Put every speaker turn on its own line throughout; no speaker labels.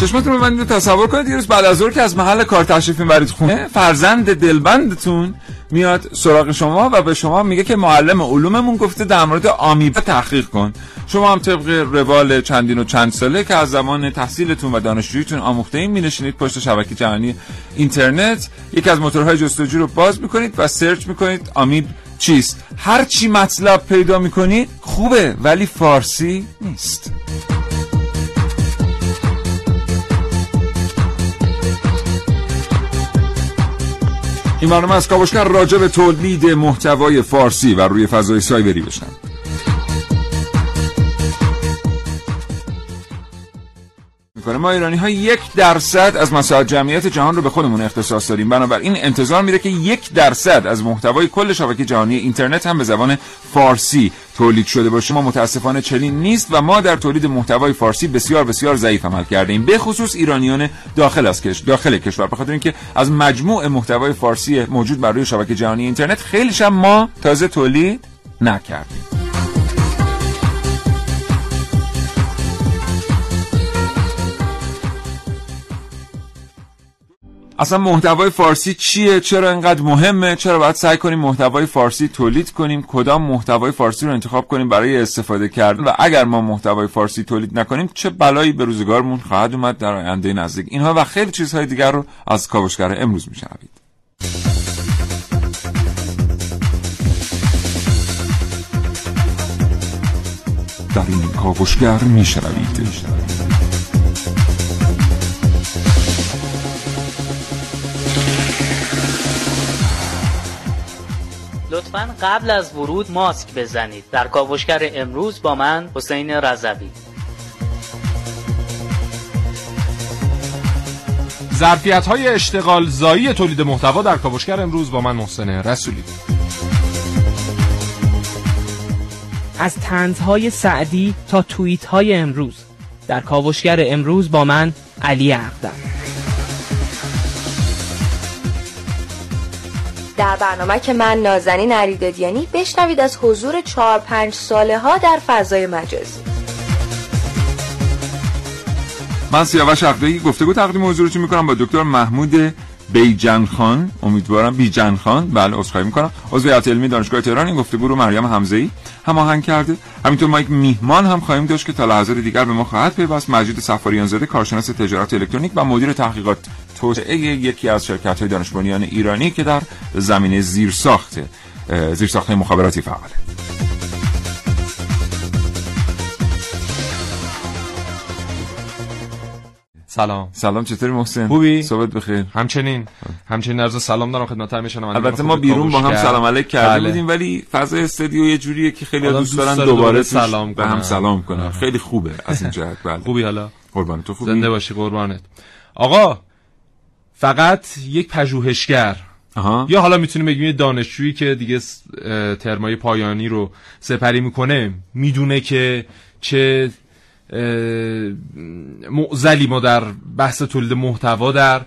چشمتون رو ببندید تصور کنید یه روز بعد از که از محل کار تشریف می‌برید خونه فرزند دلبندتون میاد سراغ شما و به شما میگه که معلم علوممون گفته در مورد آمیبا تحقیق کن. شما هم طبق روال چندین و چند ساله که از زمان تحصیلتون و دانشجوییتون آموخته این می پشت شبکه جهانی اینترنت. یکی از موتورهای جستجو رو باز می‌کنید و سرچ می‌کنید آمیب چیست. هر چی مطلب پیدا می‌کنید خوبه ولی فارسی نیست. این برنامه از کاوشگر راجع به تولید محتوای فارسی و روی فضای سایبری بشن می‌کنه. ما ایرانی ها یک درصد از مساحت جمعیت جهان رو به خودمون اختصاص داریم بنابراین انتظار میره که یک درصد از محتوای کل شبکه جهانی اینترنت هم به زبان فارسی تولید شده باشه. ما متاسفانه چنین نیست و ما در تولید محتوای فارسی بسیار بسیار ضعیف عمل کرده به خصوص ایرانیان داخل از کش... داخل کشور. به خاطر اینکه از مجموع محتوای فارسی موجود بر روی شبکه جهانی اینترنت خیلیش ما تازه تولید نکردیم. اصلا محتوای فارسی چیه؟ چرا اینقدر مهمه؟ چرا باید سعی کنیم محتوای فارسی تولید کنیم؟ کدام محتوای فارسی رو انتخاب کنیم برای استفاده کردن؟ و اگر ما محتوای فارسی تولید نکنیم چه بلایی به روزگارمون خواهد اومد در آینده نزدیک؟ اینها و خیلی چیزهای دیگر رو از کاوشگر امروز میشنوید. در این کاوشگر میشنوید.
لطفا قبل از ورود ماسک بزنید. در کاوشگر امروز با من حسین رضوی.
ظرفیت های اشتغال زایی تولید محتوا در کاوشگر امروز با من محسن رسولی.
از تنزهای سعدی تا توییت های امروز. در کاوشگر امروز با من علی اقدم.
در برنامه که من نازنین علیدادیانی بشنوید از حضور چهار پنج ساله ها در فضای مجازی.
من سیاوش گفته گفتگو تقدیم حضورتون می‌کنم با دکتر محمود بیجن خان. امیدوارم بیجن خان. بله عذرخواهی می‌کنم. عضو هیئت علمی دانشگاه تهران این گفتگو رو مریم حمزه ای هماهنگ کرده. همینطور ما یک میهمان هم خواهیم داشت که تا لحظات دیگر به ما خواهد پیوست. مجید سفاریان زاده کارشناس تجارت الکترونیک و مدیر تحقیقات توسعه یکی از شرکت های دانش ایرانی که در زمینه زیرساخت زیرساخت مخابراتی فعاله.
سلام.
سلام چطوری محسن؟
خوبی؟
صحبت بخیر.
همچنین. همچنین عرض سلام دارم خدمت همیشه
البته ما بیرون با هم سلام علیک کرده بله. بودیم ولی فضای استودیو یه جوریه که خیلی دوست دارن دوباره سلام به هم سلام کنن. خیلی خوبه از این جهت بله.
خوبی حالا؟
قربان. تو خوبی؟
زنده باشی قربانت. آقا فقط یک پژوهشگر. یا حالا می‌تونیم بگیم یه دانشجویی که دیگه ترمای پایانی رو سپری می‌کنه می‌دونه که چه معزلی ما در بحث تولید محتوا در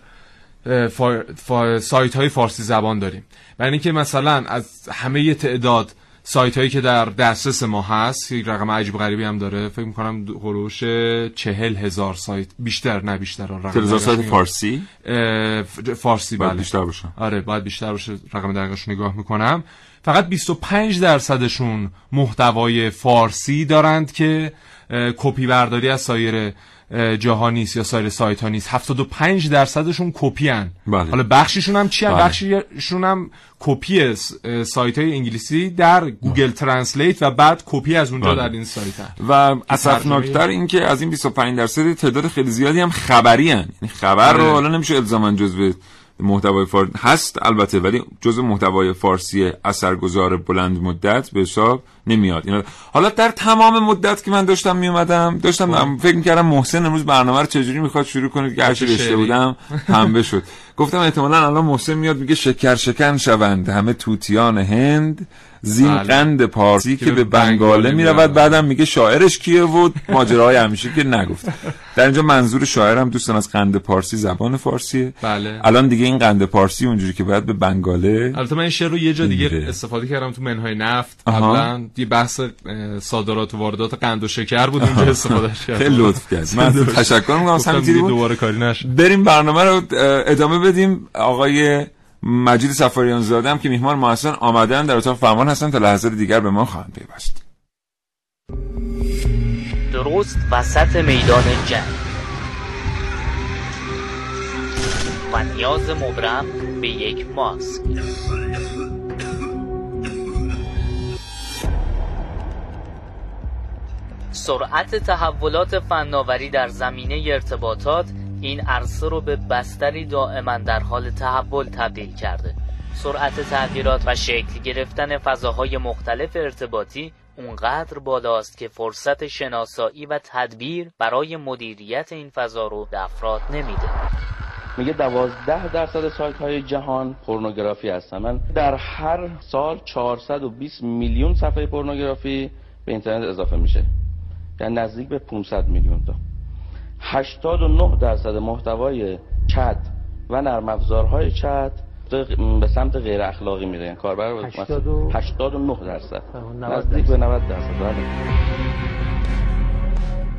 سایت های فارسی زبان داریم. برای اینکه مثلا از همه تعداد سایت هایی که در دسترس ما هست یک رقم عجیب غریبی هم داره فکر می‌کنم هلوش چهل هزار سایت بیشتر نه بیشتر
رقم هزار سایت فارسی؟
فارسی
باید بله. بیشتر باشه.
آره باید بیشتر باشه رقم دقیقش نگاه می‌کنم. فقط 25 درصدشون محتوای فارسی دارند که کپی برداری از سایر جاها نیست یا سایر سایت ها نیست 75 درصدشون کپی ان
بله.
حالا بخشیشون هم چی بله. بخشیشون هم کپی سایت های انگلیسی در Google Translate و بعد کپی از اونجا بله. در این سایت هن.
و اسفناکتر این که از این 25 درصد تعداد خیلی زیادی هم خبری هن. یعنی خبر رو بله. حالا نمیشه الزاما جزو محتوای فارسی هست البته ولی جز محتوای فارسی اثرگذار بلند مدت به حساب نمیاد. اینا حالا در تمام مدت که من داشتم میومدم داشتم فکر می‌کردم محسن امروز برنامه رو چجوری می‌خواد شروع کنه که هرچی رشته بودم پنبه شد. گفتم احتمالا الان محسن میاد میگه شکر شکن شوند. همه توتیان هند زین
بله.
قند پارسی که به بنگاله می‌رود. بعدم میگه شاعرش کیه و ماجراهای همیشه که نگفت. در اینجا منظور شاعرم دوستان از قند پارسی زبان فارسیه.
بله.
الان دیگه این قند پارسی اونجوری که باید به بنگاله
البته من این شعر رو یه جا دیگه
میره.
استفاده کردم تو منهای نفت. قبلا یه بحث صادرات و واردات قند و شکر بود اونجا استفادهش کردم.
خیلی لطف کرد. من تشکر می‌کنم. بود.
دوباره کاری نشه
بریم برنامه رو ادامه بدیم. آقای مجید سفاریان زاده که میهمان ما هستن آمدن در اتاق فرمان هستن تا لحظات دیگر به ما خواهند پیوست.
درست وسط میدان جنگ. و نیاز مبرم به یک ماسک. سرعت تحولات فناوری در زمینه ارتباطات این عرصه رو به بستری دائما در حال تحول تبدیل کرده. سرعت تغییرات و شکل گرفتن فضاهای مختلف ارتباطی اونقدر بالاست که فرصت شناسایی و تدبیر برای مدیریت این فضا رو به افراد نمیده.
میگه دوازده درصد سایت های جهان پورنوگرافی هستن. من در هر سال 420 میلیون صفحه پورنوگرافی به اینترنت اضافه میشه. یعنی نزدیک به 500 میلیون تا. 89 درصد محتوای چت و نرم افزارهای چت به سمت غیر اخلاقی میره. یعنی کاربر به-
80 و-
89 درصد.
90
نزدیک به 90 درصد بله.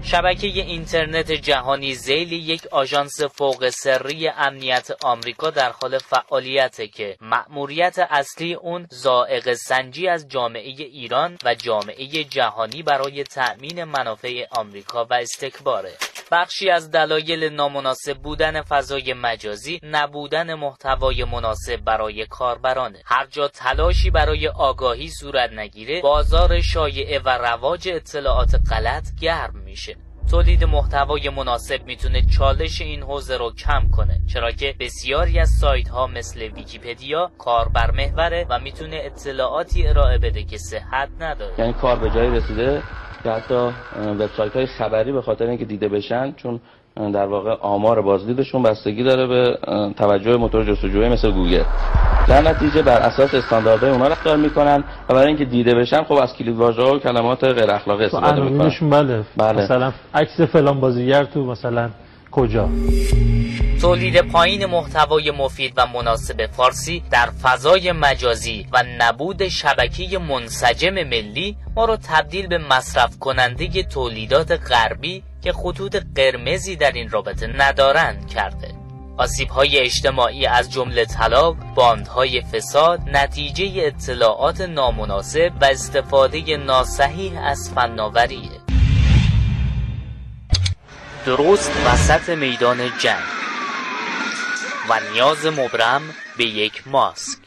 شبکه اینترنت جهانی زیل یک آژانس فوق سری امنیت آمریکا در حال فعالیته که مأموریت اصلی اون زائق سنجی از جامعه ایران و جامعه جهانی برای تأمین منافع آمریکا و استکباره. بخشی از دلایل نامناسب بودن فضای مجازی نبودن محتوای مناسب برای کاربرانه. هر جا تلاشی برای آگاهی صورت نگیره بازار شایعه و رواج اطلاعات غلط گرم میشه. تولید محتوای مناسب می‌تونه چالش این حوزه رو کم کنه چرا که بسیاری از سایت ها مثل ویکیپدیا کاربر محوره و می‌تونه اطلاعاتی ارائه بده که صحت نداره.
یعنی کار به جایی رسیده که حتی وبسایت های خبری به خاطر اینکه دیده بشن چون در واقع آمار بازدیدشون بستگی داره به توجه موتور جستجویی مثل گوگل در نتیجه بر اساس استانداردهای اونا رفتار می‌کنن و برای اینکه دیده بشن خب از کلیدواژه و کلمات غیر اخلاقی استفاده می‌کنن
بله.
بله.
مثلا عکس فلان بازیگر تو مثلا کجا؟
تولید پایین محتوای مفید و مناسب فارسی در فضای مجازی و نبود شبکه منسجم ملی ما رو تبدیل به مصرف کننده تولیدات غربی که خطوط قرمزی در این رابطه ندارند کرده. آسیب های اجتماعی از جمله طلاق، باندهای فساد، نتیجه اطلاعات نامناسب و استفاده ناصحیح از فناوریه. درست وسط میدان جنگ و نیاز مبرم به یک ماسک.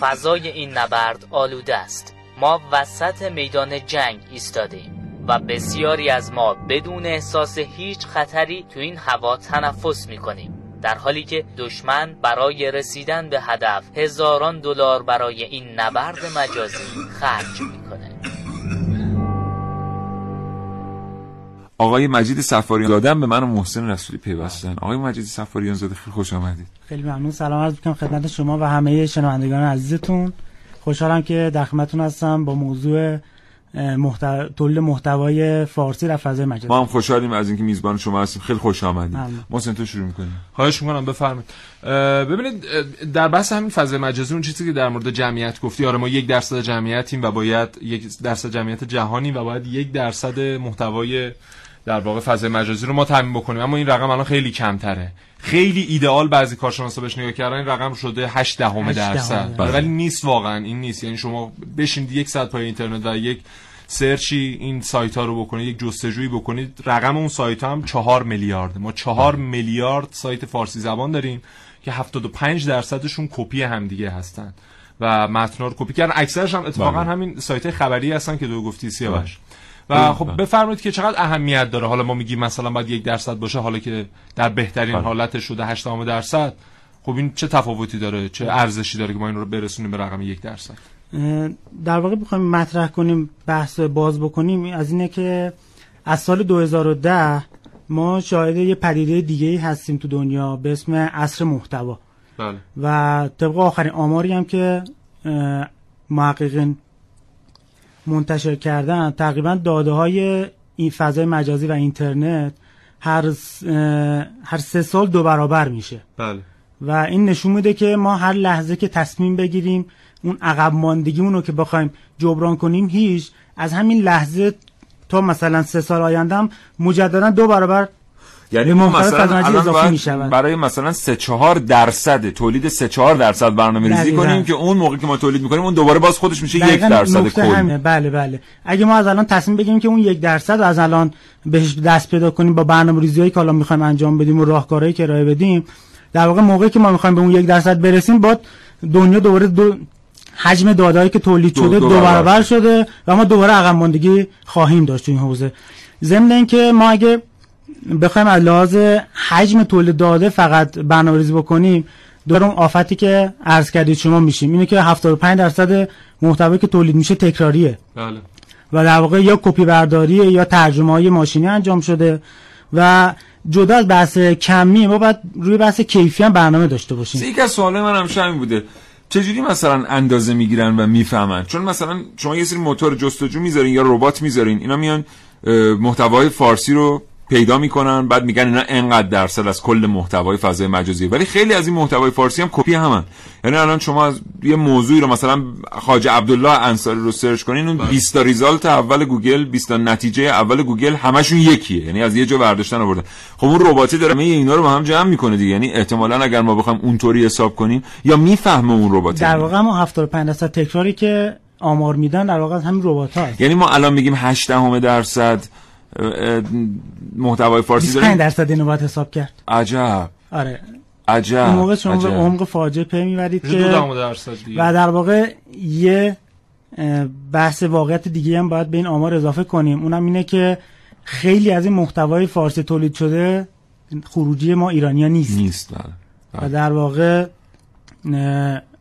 فضای این نبرد آلوده است. ما وسط میدان جنگ ایستادیم و بسیاری از ما بدون احساس هیچ خطری تو این هوا تنفس می‌کنیم. در حالی که دشمن برای رسیدن به هدف هزاران دلار برای این نبرد مجازی خرج می‌کنه.
آقای مجید سفاریان هم به من و محسن رسولی پیوستن. آقای مجید سفاریان زاده خیلی خوش آمدید.
خیلی ممنون. سلام عرض می‌کنم خدمت شما و همه شنوندگان عزیزتون. خوشحالم که در خدمتتون هستم با موضوع محتو... تولید محتوای فارسی در فضای مجازی.
ما هم خوشحالیم از اینکه میزبان شما هستیم. خیلی خوش آمدید. محسن تو شروع می‌کنیم
خواهش می‌کنم بفرمایید. ببینید در بحث همین فضای مجازی اون چیزی که در مورد جمعیت گفتی آره ما یک درصد جمعیتیم و باید یک درصد جمعیت جهانی و باید یک درصد محتوای در واقع فضای مجازی رو ما تامین بکنیم. اما این رقم الان خیلی کمتره. خیلی ایدئال بعضی کارشناسا بهش نگاه کردن این رقم شده 8 دهم درصد. بله. ولی نیست واقعا این نیست. یعنی شما بشینید یک ساعت پای اینترنت و یک سرچی این سایت ها رو بکنید یک جستجویی بکنید رقم اون سایت ها هم چهار میلیارد ما چهار میلیارد سایت فارسی زبان داریم که 75 درصدشون کپی همدیگه هستن و متنا رو کپی کردن. اکثرش هم اتفاقا
بله.
همین سایت خبری هستن که دو گفتی سیاوش. و خب بفرمایید که چقدر اهمیت داره. حالا ما میگیم مثلا باید یک درصد باشه حالا که در بهترین
بله.
حالت شده 8 درصد. خب این چه تفاوتی داره؟ چه ارزشی داره که ما این رو برسونیم به رقم یک درصد؟
در واقع بخوایم مطرح کنیم بحث باز بکنیم. از اینه که از سال 2010 ما شاهد یه پدیده دیگه ای هستیم تو دنیا به اسم عصر محتوا.
بله.
و طبق آخرین آماری هم که محققین منتشر کردن. تقریبا داده های این فضای مجازی و اینترنت هر هر سه سال دو برابر میشه.
بله.
و این نشون میده که ما هر لحظه که تصمیم بگیریم اون عقب ماندگیمون رو که بخوایم جبران کنیم هیچ از همین لحظه تا مثلا سه سال آیندهم مجددا دو برابر
یعنی ما مثلا الان. برای مثلا 3 4 درصد تولید 3 4 درصد برنامه ریزی. کنیم که اون موقع که ما تولید می‌کنیم اون دوباره باز خودش میشه یک
دقیقاً
درصد
نکته
کل
همینه. بله بله اگه ما از الان تصمیم بگیریم که اون یک درصد رو از الان بهش دست پیدا کنیم با برنامه ریزی که حالا می‌خوایم انجام بدیم و راهکارهایی که ارائه بدیم در واقع موقعی که ما می‌خوایم به اون یک درصد برسیم با دنیا دوباره دو حجم دادایی که تولید
دو-
شده
دو
دو,
برابر
برابر شده و ما دوباره عقب ماندگی خواهیم داشت تو این حوزه ضمن اینکه ما اگه بخوایم از لحاظ حجم تولید داده فقط برنامه ریزی بکنیم دور اون آفتی که عرض کردید شما میشیم. اینه که 75 درصد محتوایی که تولید میشه تکراریه.
بله.
و در واقع یا کپی برداریه یا ترجمه های ماشینی انجام شده. و جدا از بحث کمی ما باید روی بحث کیفی هم برنامه داشته باشیم.
یکی از سوالای من همیشه همین بوده. چجوری مثلا اندازه می‌گیرن و می‌فهمن؟ چون مثلا شما یه سری موتور جستجو می‌ذارین یا ربات می‌ذارین اینا میان محتوای فارسی رو پیدا می‌کنن بعد میگن اینا انقدر درصد از کل محتوای فضای مجازی. ولی خیلی از این محتوای فارسی هم کپی همن. یعنی الان شما از یه موضوعی رو مثلا خواجه عبدالله انصاری رو search کنین اون 20 تا result اول گوگل 20 تا نتیجه اول گوگل همشون یکیه. یعنی از یه جا برداشتن آوردن. خب اون رباتی داره همه اینا رو با هم جمع می‌کنه دیگه. یعنی احتمالاً اگر ما بخوایم اونطوری حساب کنیم یا می‌فهمه اون ربات
در واقع ما 75 درصد تکراری که آمار میدن در واقع از همین ربات هست.
یعنی ما الان میگیم 8 دهم درصد محتوای فارسی
25
داریم؟
درصد اینو باید حساب کرد.
عجب.
آره.
عجب.
اون موقع شما به. عمق فاجعه پی می‌برید که
دهم درصد دیگه.
و در واقع یه بحث واقعیت دیگه هم باید به این آمار اضافه کنیم. اونم اینه که خیلی از این محتوای فارسی تولید شده خروجی ما ایرانیا نیست.
نیست بله.
و در واقع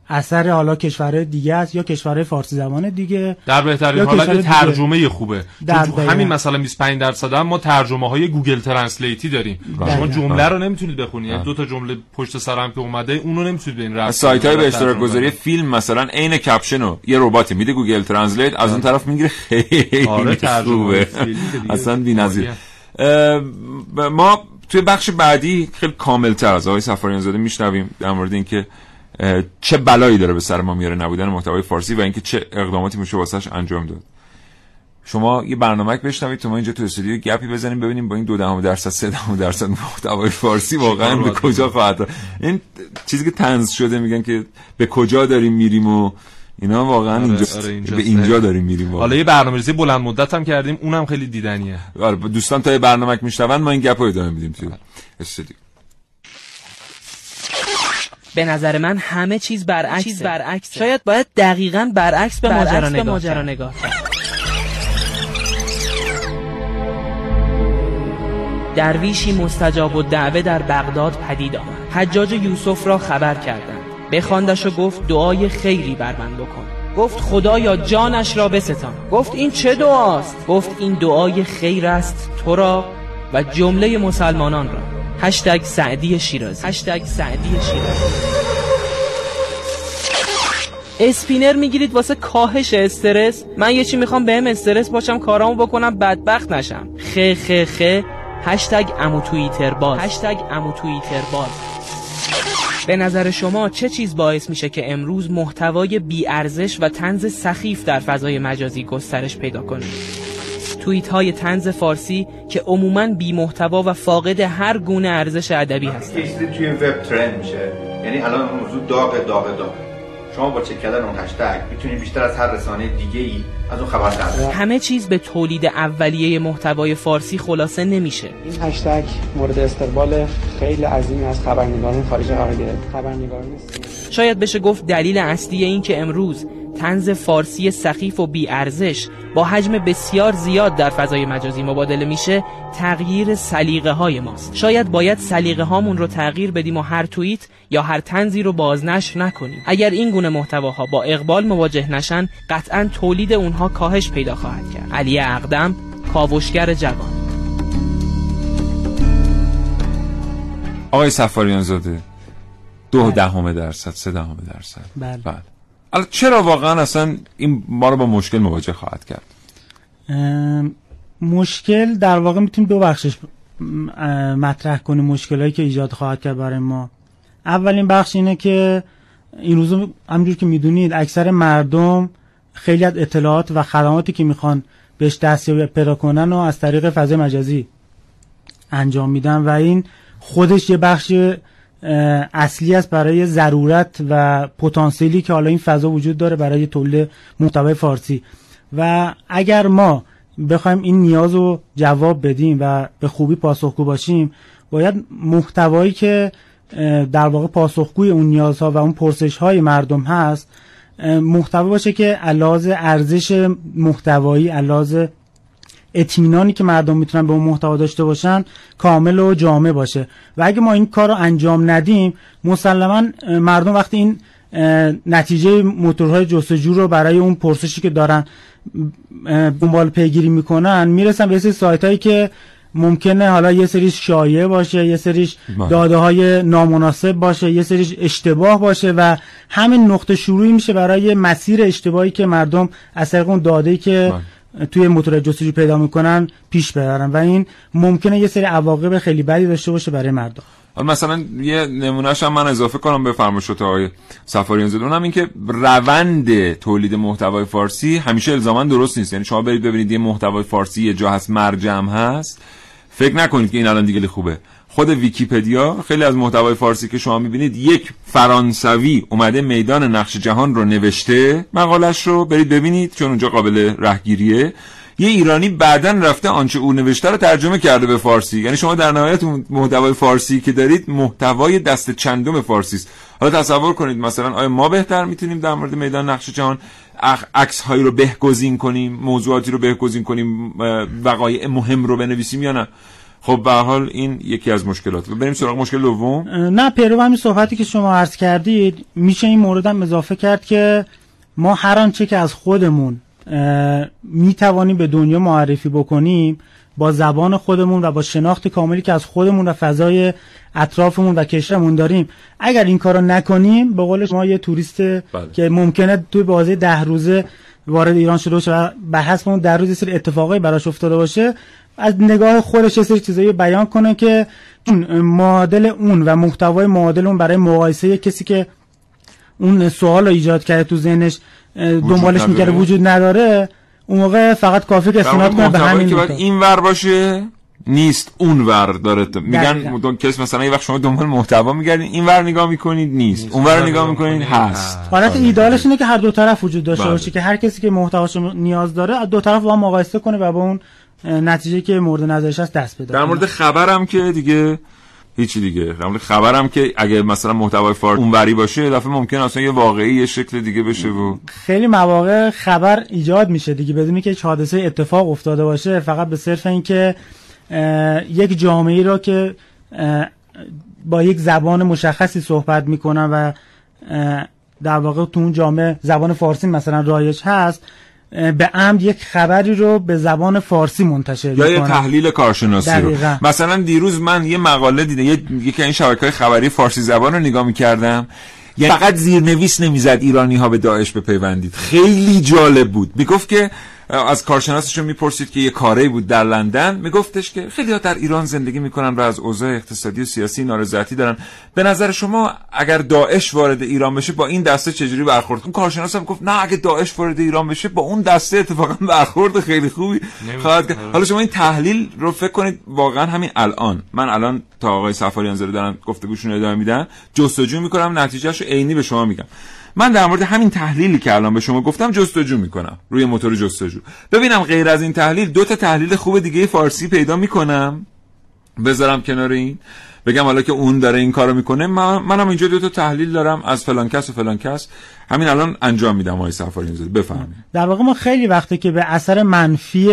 اثر حالا کشورهای دیگه است یا کشورهای فارسی زبان دیگه
در بهترین حالت یه
دیگه.
ترجمه خوبه.
در
تو. همین مثلا 25 درصد هم ما ترجمه های Google Translate ی داریم. شما. جمله رو نمی‌تونید بخونید. یعنی دو تا جمله پشت سر هم که اومده اونو نمی‌تونید به این رفت
سایت های به اشتراک گذاری فیلم مثلا عین caption رو یه رباتی میده Google Translate از اون طرف می‌گیره. خیلی
آره، ترجمه
خوبه اصلا بی‌نظیر ما توی بخش بعدی خیلی کاملتر از آقای سفاریان زاده میشنویم در مورد اینکه چه بلایی داره به سر ما میاره نبودن محتوای فارسی و اینکه چه اقداماتی میشه واسش انجام داد. شما یه برنامه بشنوید تو ما اینجا تو استودیو گپی بزنیم ببینیم با این دو دهم درصد سه دهم درصد محتوای فارسی واقعا به کجا خواهد این چیزی که تنز شده میگن که به کجا داریم میریم و اینا واقعا
آره،
اینجا
آره،.
به اینجا داریم میریم واقعا.
حالا یه برنامه‌ریزی بلند مدت هم کردیم اونم خیلی دیدنیه.
آره دوستان تا یه برنامه میشنون ما این گپ رو ادامه میدیم توی استودیو.
به نظر من همه چیز برعکسه. چیز برعکسه. شاید باید دقیقاً برعکس به
برعکس
ماجرا
به
نگاه,
ماجرا
نگاه کرد. درویشی مستجاب و دعوه در بغداد پدید آمد. حجاج یوسف را خبر کردند. بخواندش و گفت دعای خیری بر من بکن. گفت خدایا جانش را بستان. گفت این چه دعاست؟ گفت این دعای خیر است تو را و جمله مسلمانان را. هشتگ سعدی شیرازی. هشتگ سعدی شیرازی. اسپینر می‌گیرید واسه کاهش استرس. من یه چی می‌خوام بهم استرس باشم کارامو بکنم بدبخت نشم. خ خ خ. هشتگ امو توییتر باز. هشتگ امو توییتر باز. به نظر شما چه چیز باعث میشه که امروز محتوای بی ارزش و تنز سخیف در فضای مجازی گسترش پیدا کنه؟ توییت های تنز فارسی که عموماً بی محتوا و فاقد هر گونه ارزش ادبی
چیزی توی وب ترند میشه. یعنی الان موضوع داغ داغ داغ. شما با چک کردن اون هشتگ می‌تونید بیشتر از هر رسانه دیگه ای از اون خبر در
همه چیز به تولید اولیه محتوای فارسی خلاصه نمیشه.
این هشتگ مورد استقبال خیلی عظیمی از خبرنگاران خارجی قرار گرفت. خبرنگاران
شاید بشه گفت دلیل اصلی این که امروز تنز فارسی سخیف و بیارزش با حجم بسیار زیاد در فضای مجازی مبادله میشه تغییر سلیقه های ماست. شاید باید سلیقه هامون رو تغییر بدیم و هر توییت یا هر تنزی رو بازنشر نکنیم. اگر این گونه محتواها با اقبال مواجه نشن قطعا تولید اونها کاهش پیدا خواهد کرد. علی اقدم کاوشگر جوان.
آقای سفاریان زاده دو دهم درصد سه دهم درصد.
بله.
بله. چرا واقعا اصلا این ما رو با مشکل مواجه خواهد کرد؟
مشکل در واقع می‌تونیم دو بخشش مطرح کنیم مشکلایی که ایجاد خواهد کرد برای ما. اولین بخش اینه که این روزا همجور که می‌دونید اکثر مردم خیلی از اطلاعات و خدماتی که می‌خوان بهش دستیابی پیدا کنن و از طریق فضای مجازی انجام میدن و این خودش یه بخش اصلی است برای ضرورت و پتانسیلی که حالا این فضا وجود داره برای تولید محتوای فارسی. و اگر ما بخوایم این نیاز رو جواب بدیم و به خوبی پاسخگو باشیم باید محتوایی که در واقع پاسخگوی اون نیازها و اون پرسش های مردم هست محتوا باشه که علاوه ارزش محتوایی علاوه اطمینانی که مردم می‌تونن به اون محتوا داشته باشن کامل و جامع باشه و اگه ما این کار رو انجام ندیم مسلما مردم وقتی این نتیجه موتورهای جستجو رو برای اون پرسشی که دارن دنبال پیگیری می‌کنن می‌رسن به سری سایت هایی که ممکنه حالا یه سریش شایع باشه یه سریش
بله.
داده های نامناسب باشه یه سریش اشتباه باشه و همین نقطه شروعی میشه برای مسیر اشتباهی که مردم از طریق اون داده که توی موتور جستجو پیدا می‌کنن پیش ببرن. و این ممکنه یه سری عواقب خیلی بدی داشته باشه برای مردم
حالا مثلا یه نمونهش هم من اضافه کنم به فرمایشات آقای سفاریان زاده اونم این که روند تولید محتوای فارسی همیشه الزاما درست نیست. یعنی شما برید ببینید یه محتوای فارسی یه جا هست مرجم هست. فکر نکنید که این الان دیگه خوبه. خود ویکیپدیا خیلی از محتوای فارسی که شما می‌بینید یک فرانسوی اومده میدان نقش جهان رو نوشته مقالش رو برید ببینید چون اونجا قابل رهگیریه. یه ایرانی بعدا رفته آنچه او نوشته رو ترجمه کرده به فارسی. یعنی شما در نهایت محتوای فارسی که دارید محتوای دست چندم فارسی است حالا تصور کنید مثلا آیا ما بهتر می‌تونیم در مورد میدان نقش جهان عکس هایی رو بهگزین کنیم موضوعاتی رو بهگزین کنیم وقایع مهم رو بنویسیم یا نه؟ خب به حال این یکی از مشکلات و بریم سراغ مشکل دوم.
نه پیرو همین صحبتی که شما عرض کردید میشه این مورد هم اضافه کرد که ما هر آنچه که از خودمون می‌توانیم به دنیا معرفی بکنیم با زبان خودمون و با شناخت کاملی که از خودمون و فضای اطرافمون و کشورمون داریم. اگر این کارو نکنیم به قول شما یه توریست که ممکنه توی بازی ده روزه وارد ایران شده باشه و بر حسب اون در روز یه سری اتفاقایی براش افتاده باشه. از نگاه خودش یه سری چیزایی بیان کنه که اون معادل اون و محتوای معادل اون برای مقایسه کسی که اون سوال رو ایجاد کرده تو ذهنش دنبالش. می‌کرده وجود نداره اون موقع فقط کافی که استناد کنه به همین
که باید. این ور باشه نیست اون ور داره میگن. دو کس مثلا یه وقت شما دنبال محتوا میگردین این ور نگاه می‌کنید نیست اون ور نگاه می‌کنید هست
حالت ایدالش اینه که هر دو طرف وجود داشته
بله.
باشه که هر کسی که محتواشو نیاز داره از دو طرف با هم مقایسه کنه و با اون نتیجه که مورد نظرش هست دست بده
در مورد خبرم که دیگه هیچی دیگه. در مورد خبرم که اگه مثلا محتوای فارسی اونوری باشه یه دفعه ممکن اصلا یه واقعی یه شکل دیگه بشه و
خیلی مواقع خبر ایجاد میشه دیگه بدونی که حادثه اتفاق افتاده باشه. فقط به صرف اینکه یک جامعه را که با یک زبان مشخصی صحبت می‌کنن و در واقع تو اون جامعه زبان فارسی مثلا رایج هست به عمد یک خبری رو به زبان فارسی منتشر
یا یه تحلیل کارشناسی رو. مثلا دیروز من یه مقاله دیدم یکی این شبکه های خبری فارسی زبان رو نگاه می‌کردم. یعنی فقط زیرنویس نمی‌زد ایرانی ها به داعش بپیوندید. خیلی جالب بود. می‌گفت که از کارشناسشون می‌پرسید که یه کاری بود در لندن. میگفتش که خیلی ها در ایران زندگی می‌کنن و از اوضاع اقتصادی و سیاسی نارضایتی دارن. به نظر شما اگر داعش وارد ایران بشه با این دسته چجوری برخورد اون کارشناس هم گفت نه اگه داعش وارد ایران بشه با اون دسته اتفاقا برخورد خیلی خوبی خواهد کرد. حالا شما این تحلیل رو فکر کنید واقعا همین الان. من الان تا آقای سفاریان زاده دارن گفتگوشون ادامه میدن. جستجو می‌کنم نتیجهش رو عینی به شما میگم. من در مورد همین تحلیلی که الان به شما گفتم جستجو می‌کنم. روی موتور جستجو. ببینم غیر از این تحلیل دو تا تحلیل خوب دیگه فارسی پیدا می‌کنم. بذارم کنار این. بگم حالا که اون داره این کارو می‌کنه من منم اینجا دو تا تحلیل دارم از فلان کس و فلان کس. همین الان انجام میدم آقای سفاری زاده بفرمایید.
در واقع ما خیلی وقته که به اثر منفی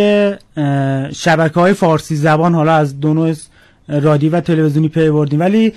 شبکه های فارسی زبان حالا از دو نوع رادیو و تلویزیونی پی بردیم ولی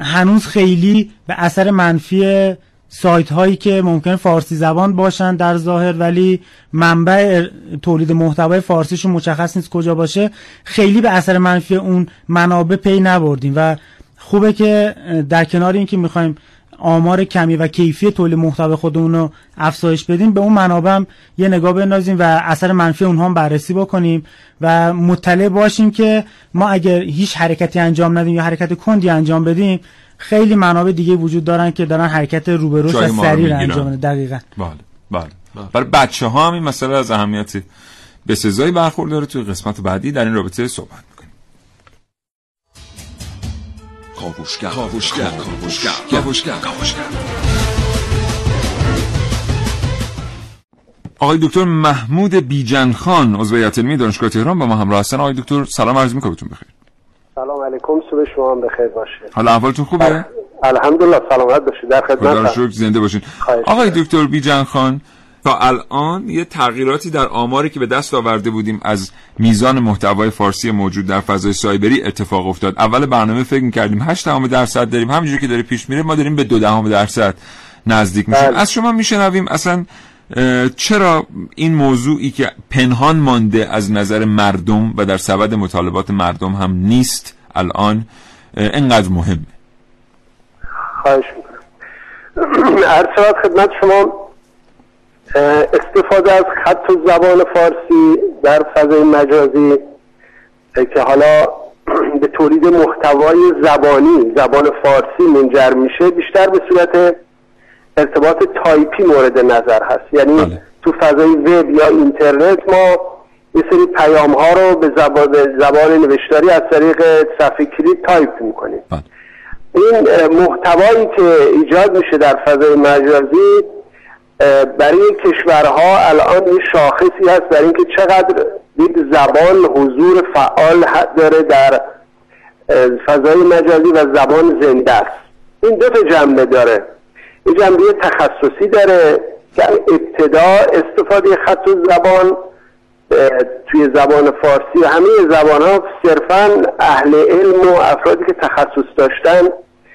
هنوز خیلی به اثر منفی سایت هایی که ممکن فارسی زبان باشن در ظاهر ولی منبع تولید محتوای فارسیشون مشخص نیست کجا باشه. خیلی به اثر منفی اون منابع پی نبردیم و خوبه که در کنار اینکه می‌خوایم آمار کمی و کیفی تولید محتوای خودمون رو افزایش بدیم به اون منابع هم یه نگاه بندازیم و اثر منفی اونها هم بررسی بکنیم و مطلع باشیم که ما اگر هیچ حرکتی انجام ندیم یا حرکت کندی انجام بدیم خیلی منابع دیگه وجود دارن که دارن حرکت روبروش و سریع انجام دقیقا.
بله بله برای بچه ها هم این مسئله از اهمیتی به سزایی برخورداره توی قسمت بعدی در این رابطه صحبت می‌کنیم. کاوشگر. کاوشگر. کاوشگر. کاوشگر. کاوشگر. آقای دکتر محمود بیجن خان عضو هیئت علمی دانشگاه تهران با ما همراه هستن. آقای دکتر سلام عرض می‌کنم بهتون بخیر.
سلام علیکم صبح شما هم بخیر باشه.
حالا احوالتون خوبه؟
الحمدلله سلامت باشید. در خدمت
شکر زنده باشین. آقای دکتر بیجن خان تا الان یه تغییراتی در آماری که به دست آورده بودیم از میزان محتوای فارسی موجود در فضای سایبری اتفاق افتاد. اول برنامه فکر می‌کردیم 8 دهم درصد داریم. همونجوری که داره پیش میره ما داریم به 2 دهم درصد نزدیک میشیم. بله. از شما میشنویم اصلا چرا این موضوعی که پنهان مانده از نظر مردم و در سبد مطالبات مردم هم نیست الان اینقدر مهمه
خواهش می‌کنم. ارچوات خدمت شما استفاده از خط و زبان فارسی در فضای مجازی که حالا به تولید محتوای زبانی زبان فارسی منجر میشه بیشتر به صورت ارتباط تایپی مورد نظر هست یعنی بله. تو فضای وب یا اینترنت ما یه سری پیام ها رو به زبان, زبان نوشتاری از طریق صفحه کلید تایپ می‌کنیم بله. این محتوایی که ایجاد میشه در فضای مجازی برای کشورها الان یه شاخصی هست برای اینکه چقدر یک زبان حضور فعال داره در فضای مجازی و زبان زنده است این دو تا جنبه داره یه جنبه تخصصی داره. که ابتدا استفاده خط و زبان توی زبان فارسی و همه زبان ها صرفا اهل علم و افرادی که تخصص داشتن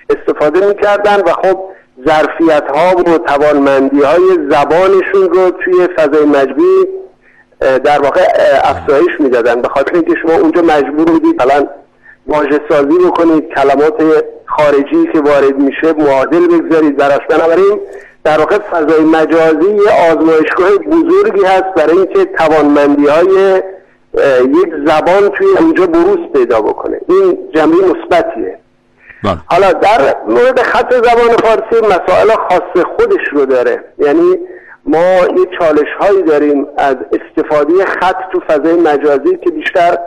استفاده می‌کردن و خب ظرفیت ها و توانمندی های زبانشون رو توی فضای مجبی در واقع افزایش می‌دادن. به خاطر اینکه شما اونجا مجبور بودید الان واژه سازی بکنید کلمات خارجی که وارد میشه معادل بگذارید. براش بنابراین در واقع فضای مجازی یه آزمایشگاه بزرگی هست برای اینکه توانمندی های یک زبان توی اونجا بروز پیدا بکنه. این جنبه مثبتیه. بله. حالا در مورد خط زبان فارسی مسائل خاص خودش رو داره. یعنی ما یه چالش هایی داریم از استفاده خط تو فضای مجازی که بیشتر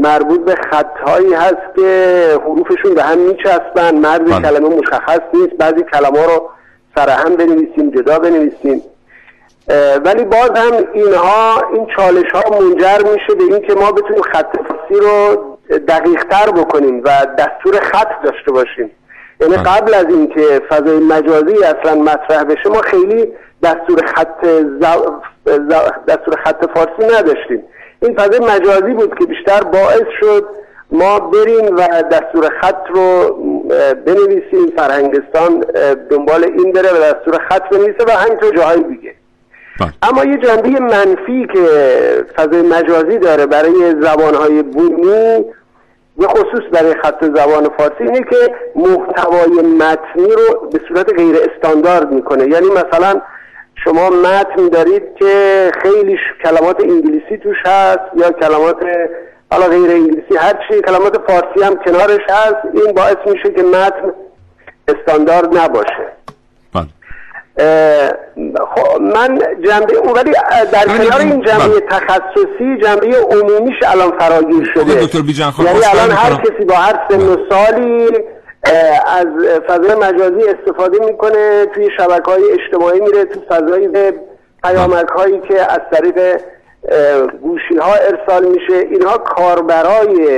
مربوط به خطهایی هست که حروفشون به هم میچسبن. مرز بله. کلمه مشخص نیست. بعضی کلمه رو سرهم بنویسیم جدا بنویسیم. ولی باز هم اینها این چالش ها منجر میشه به اینکه ما بتونیم خط فارسی رو دقیق تر بکنیم و دستور خط داشته باشیم. یعنی بله. قبل از اینکه فضای مجازی اصلا مطرح بشه ما خیلی دستور خط دستور خط فارسی نداشتیم. این فضای مجازی بود که بیشتر باعث شد ما بریم و دستور خط رو بنویسیم فرهنگستان دنبال این بره و دستور خط بنویسه و همینطور جاهای دیگه بله. اما یه جنبه منفی که فضای مجازی داره برای زبانهای بومی به خصوص برای خط زبان فارسی اینه که محتوای متنی رو به صورت غیر استاندارد می‌کنه یعنی مثلا شما متن دارید که خیلی کلمات انگلیسی توش هست یا کلمات حالا غیر انگلیسی هر چی کلمات فارسی هم کنارش هست. این باعث میشه که متن استاندارد نباشه. بله. خب من جنبه اون ولی در کنار این جنبه بله. تخصصی جنبه عمومیش الان فراگیر شده. یعنی الان هر کسی با هر سن و سالی از فضای مجازی استفاده می‌کنه توی شبکه های اجتماعی میره تو فضای پیامک هایی که از طریق گوشی ها ارسال میشه. اینها کاربرای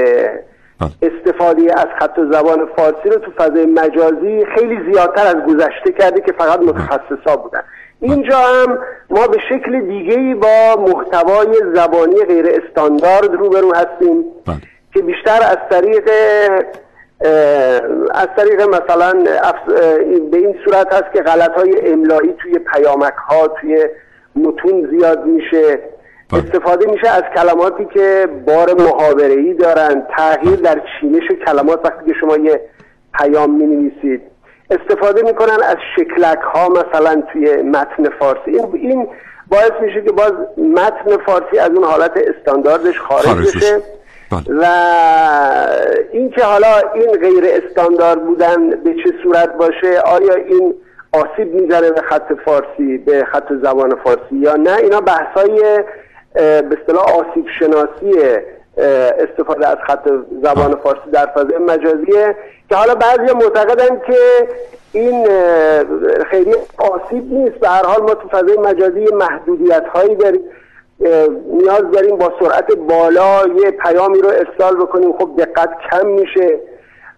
استفاده از خط و زبان فارسی رو تو فضای مجازی خیلی زیادتر از گذشته کرده که فقط متخصصا بودن. اینجا هم ما به شکل دیگه با محتوای زبانی غیر استاندارد روبرو هستیم که بیشتر از طریق از طریق مثلا به این صورت هست که غلط های املایی توی پیامک ها توی متون زیاد میشه. استفاده میشه از کلماتی که بار محاوره ای دارن. تغییر در چینش کلمات وقتی که شما یه پیام می نویسید استفاده می‌کنن از شکلک ها مثلا توی متن فارسی. این, این باعث میشه که باز متن فارسی از اون حالت استانداردش خارج بشه. بله. و اینکه حالا این غیر استاندارد بودن به چه صورت باشه آیا این آسیب می‌زنه به خط فارسی به خط زبان فارسی یا نه؟ اینا بحثای به اصطلاح آسیب شناسی استفاده از خط زبان فارسی در فضای مجازیه که حالا بعضی معتقدن که این خیلی آسیب نیست. به هر حال ما تو فضای مجازی محدودیت هایی داریم. نیاز داریم با سرعت بالا یه پیامی رو ارسال بکنیم. خب دقت کم میشه.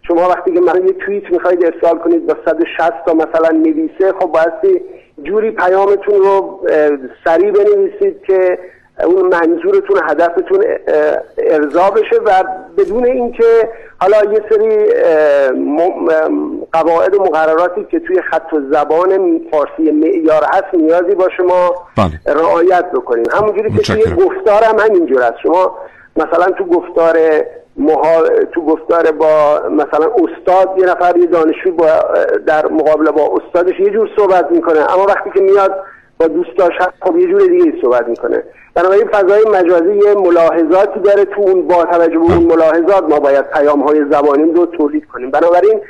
شما وقتی که مثلا یه توییت می‌خواید ارسال کنید با 160 تا مثلا نویسه خب بایستی جوری پیامتون رو سریع بنویسید که اون منظورتون هدفتون ارضا بشه و بدون اینکه حالا یه سری قواعد و مقرراتی که توی خط و زبان فارسی معیار هست نیازی با شما بله. رعایت بکنیم. همونجوری که توی گفتار هم همینجور است. شما مثلا تو گفتار مها... تو گفتار با مثلا استاد یه نفر یه دانشجو با در مقابله با استادش یه جور صحبت می‌کنه. اما وقتی که میاد با دوستاش هست خب یه جور دیگه صحبت می‌کنه. بنابراین فضای مجازی یه ملاحظاتی داره تو اون با توجه به اون ملاحظات ما باید پیام های زبانی رو تولید کنیم. بنابراین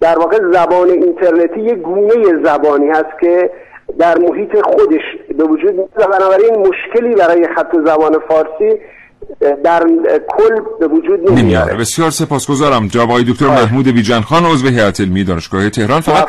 در واقع زبان اینترنتی یه گونه زبانی هست که در محیط خودش به وجود میاد بنابراین مشکلی برای خط زبان فارسی در کل به وجود نمیاره.
بسیار سپاسگزارم جناب آقای دکتر محمود بیجان خان عضو هیئت علمی دانشگاه تهران. فقط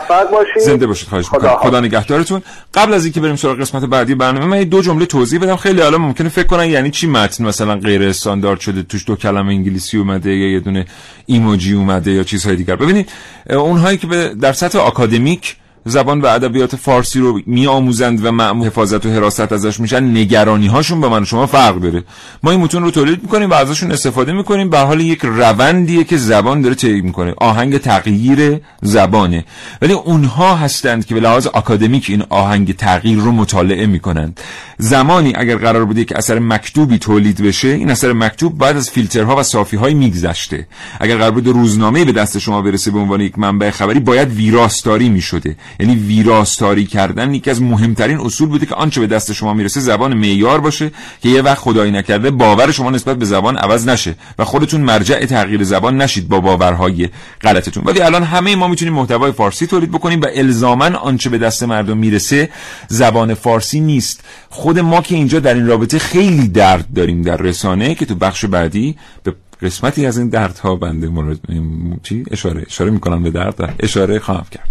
زنده باشید. خواهش خدا, خدا نگهدارتون. قبل از اینکه بریم سراغ قسمت بعدی برنامه من دو جمله توضیح بدم. خیلی حالا ممکنه فکر کنن یعنی چی متن مثلا غیر استاندارد شده توش دو کلمه انگلیسی اومده یا یه دونه ایموجی اومده یا چیزهای دیگر. ببینید اونهایی که در سطح آکادمیک زبان و ادبیات فارسی رو میآموزند و معمول حفاظت و حراست ازش میشن نگرانی هاشون به من شما فرق داره. ما این متون رو تولید می‌کنیم و ازشون استفاده می‌کنیم. به حال یک روندیه که زبان داره طی می‌کنه. آهنگ تغییر زبانه. ولی اونها هستند که به لحاظ آکادمیک این آهنگ تغییر رو مطالعه می‌کنند. زمانی اگر قرار بوده که اثر مکتوبی تولید بشه این اثر مکتوب بعد از فیلترها و صافی های میگذشته. اگر قرار بوده روزنامه به دست شما برسه به عنوان یک منبع خبری باید ویراستاری می‌شده. یعنی ویراستاری کردن یکی از مهمترین اصول بوده که آنچه به دست شما می‌رسه زبان معیار باشه که یه وقت خدایی نکرده باور شما نسبت به زبان عوض نشه و خودتون مرجع تغییر زبان نشید با باورهای غلطتون. ولی الان همه ما می‌تونیم محتوای فارسی تولید بکنیم و الزاما آنچه به دست مردم می‌رسه زبان فارسی نیست. خود ما که اینجا در این رابطه خیلی درد داریم در رسانه که تو بخش بعدی به قسمتی از این دردها بنده مورد چی؟ اشاره اشاره می‌کنم به درد اشاره خواهم کرد.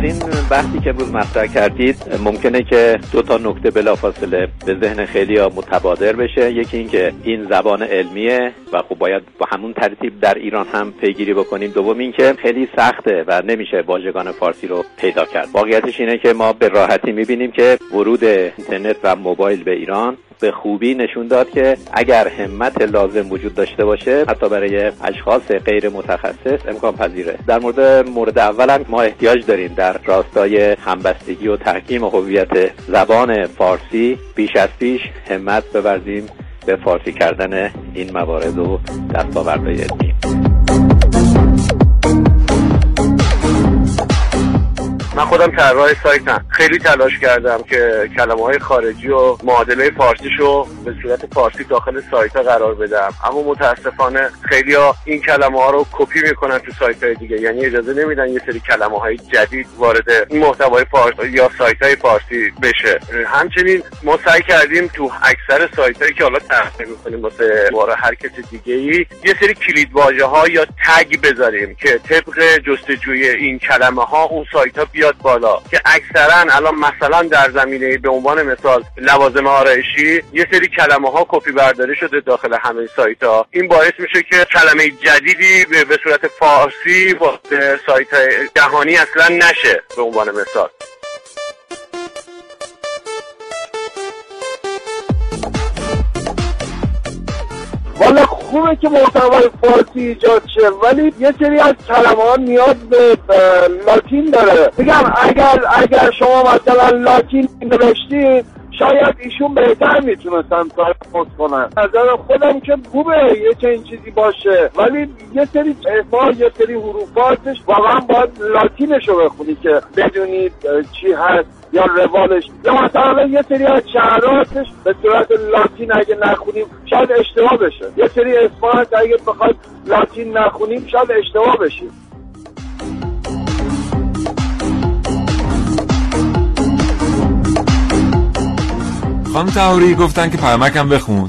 در این بحثی که بود مطرح کردید ممکنه که دو تا نکته بلافاصله به ذهن خیلی ها متبادر بشه. یکی اینکه این زبان علمیه و خب باید با همون ترتیب در ایران هم پیگیری بکنیم. دوم اینکه خیلی سخته و نمیشه واژگان فارسی رو پیدا کرد. واقعیتش اینه که ما به راحتی می‌بینیم که ورود اینترنت و موبایل به ایران به خوبی نشون داد که اگر همت لازم وجود داشته باشه حتی برای اشخاص غیر متخصص امکان پذیره. در مورد مورد اول هم ما احتیاج داریم در راستای همبستگی و تحکیم هویت زبان فارسی بیش از پیش همت بورزیم به فارسی کردن این موارد و دستاوردهای علمی.
من خودم طراح سایتم خیلی تلاش کردم که کلمه های خارجی و معادله فارسیشو به صورت فارسی داخل سایت ها قرار بدم. اما متاسفانه خیلی ها این کلمه ها رو کپی می‌کنن تو سایت های دیگه. یعنی اجازه نمیدن یه سری کلمه های جدید وارد این محتوای فارسی یا سایت های فارسی بشه. همچنین ما سعی کردیم تو اکثر سایت هایی که حالا تحقیق می‌کنیم واسه هر کس دیگه ای یه سری کلید واژه ها یا تگ بذاریم که طبق جستجوی این کلمه ها اون سایت ها بیاد بالا. که اکثرا الان مثلا در زمینه به عنوان مثال لوازم آرایشی یه سری کلمه ها کپی برداری شده داخل همه سایت ها این باعث میشه که کلمه جدیدی به صورت فارسی واسه سایت جهانی اصلا نشه به عنوان مثال. خوبه که محتوای فارسی ایجاد شه ولی یه سری از کلمه ها نیاز به لاتین داره. بگم اگر اگر شما مثلا لاتین نوشتید شاید ایشون بهتر می‌تونستن تلفظ کنن نظر خودم که خوبه یه چنین چیزی باشه ولی یه سری اسما یه سری حروفاتش واقعا باید لاتینش رو بخونی که بدونید چی هست. یا روالش یا مثلا یه سری از شهراتش به صورت لاتین اگه نخونیم شاید اشتباه بشه. یه سری اسما هست اگه بخواد لاتین نخونیم شاید اشتباه بشیم
خانم تهوری گفتن که پیامکم بخون.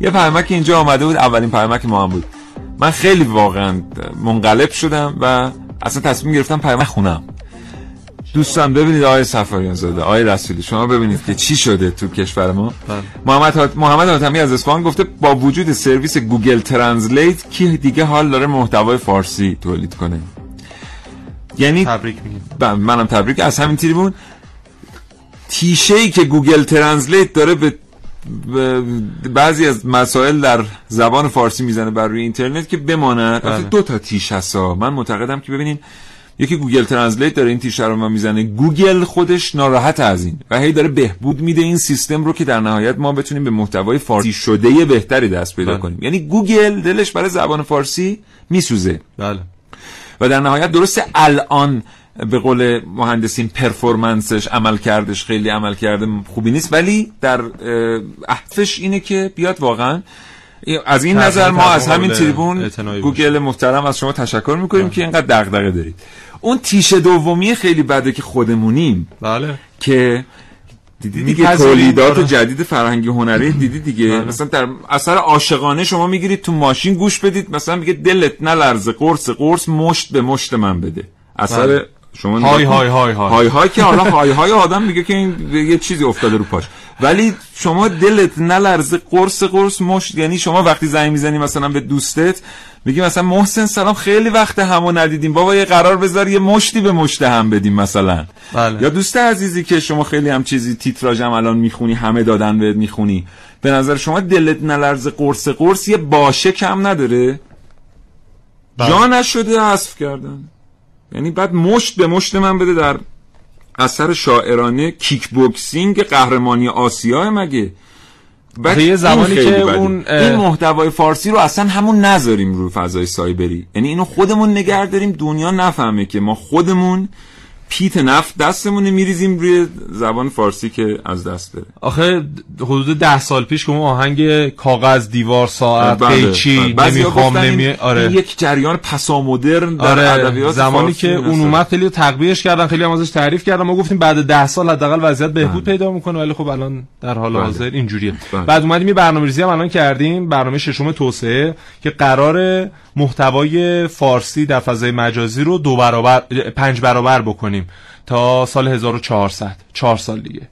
یه پیامک اینجا آمده بود اولین پیامک ما هم بود. من خیلی واقعا منقلب شدم و اصلا تصمیم گرفتم پیامک نخونم. دوستان ببینید آقای سفاریان زاده آقای رسولی شما ببینید که چی شده تو کشور ما. محمد هات... محمد حاتمی از اصفهان گفته با وجود سرویس Google Translate کی دیگه حال داره محتوای فارسی تولید کنه. یعنی
تبریک
میگم منم تبریک. از همین تریبون تیشه ای که Google Translate داره به بعضی از مسائل در زبان فارسی می‌زنه بر روی اینترنت که بماند. بله. دو تا تیشه ستا من معتقدم که ببینین یکی Google Translate داره این تیشه رو می‌زنه. گوگل خودش ناراحت از این و هی داره بهبود میده این سیستم رو که در نهایت ما بتونیم به محتوای فارسی شده بهتری دست پیدا بله. کنیم. یعنی گوگل دلش برای زبان فارسی میسوزه.
بله.
و در نهایت درسته الان به قول مهندسین پرفورمنسش عمل کردش خیلی عمل کرده خوبی نیست ولی در اهدفش اینه که بیاد واقعا از این نظر ما از همین تریبون گوگل محترم از شما تشکر می‌کنیم که اینقدر دغدغه دارید. اون تیشه دومی خیلی بده که خودمونیم
بله
که دیدی دیگه تولیدات آره. جدید فرهنگی هنری دیدی دیگه بله. مثلا در اثر عاشقانه شما می‌گیرید تو ماشین گوش بدید مثلا میگه دلت نلرزه قرص قرص مشت به مشت من بده اثر بله.
شما های های های های.
های های که حالا های های آدم میگه که این یه چیزی افتاده رو پاش. ولی شما دلت نلرزه قرص قرص مشت. یعنی شما وقتی زنگ می‌زنی مثلا به دوستت میگی مثلا محسن سلام خیلی وقت همو ندیدیم. بابا یه قرار بذار یه مشتی به مشت هم بدیم مثلا.
بله.
یا دوست عزیزی که شما خیلی هم چیزی تیتراژ هم الان می‌خونی همه دادن بهت می‌خونی. به نظر شما دلت نلرزه قرص قرص یه باشه کم نداره؟ بله. جا نشده حذف کردن. یعنی بعد مشت به مشت من بده در اثر شاعرانه کیک بوکسینگ قهرمانی آسیا مگه؟
بعد یه زمانی که اون
این محتوای فارسی رو اصلا همون نذاریم رو فضای سایبری. یعنی اینو خودمون نگه داریم دنیا نفهمه که ما خودمون پیت نفت دستمونه میریزیم روی زبان فارسی که از دست بره
آخه حدود ده سال پیش که اون آهنگ کاغذ دیوار ساعت بله. قیچی بله. نمی‌خوام نمی آره
یک جریان پسامدرن در
آره. زمانی که اون اومد خیلی تقویش کردن خیلی هم ازش تعریف کردن ما گفتیم بعد ده سال حداقل وضعیت بهبود بله. پیدا می‌کنه ولی خب الان در حال بله. حاضر اینجوریه بله. بعد اومدیم یه برنامه‌ریزی هم الان کردیم برنامه ششم توسعه که قرار محتوای فارسی در فضای مجازی رو دو برابر پنج برابر بکنیم تا سال 1400 چهار سال دیگه.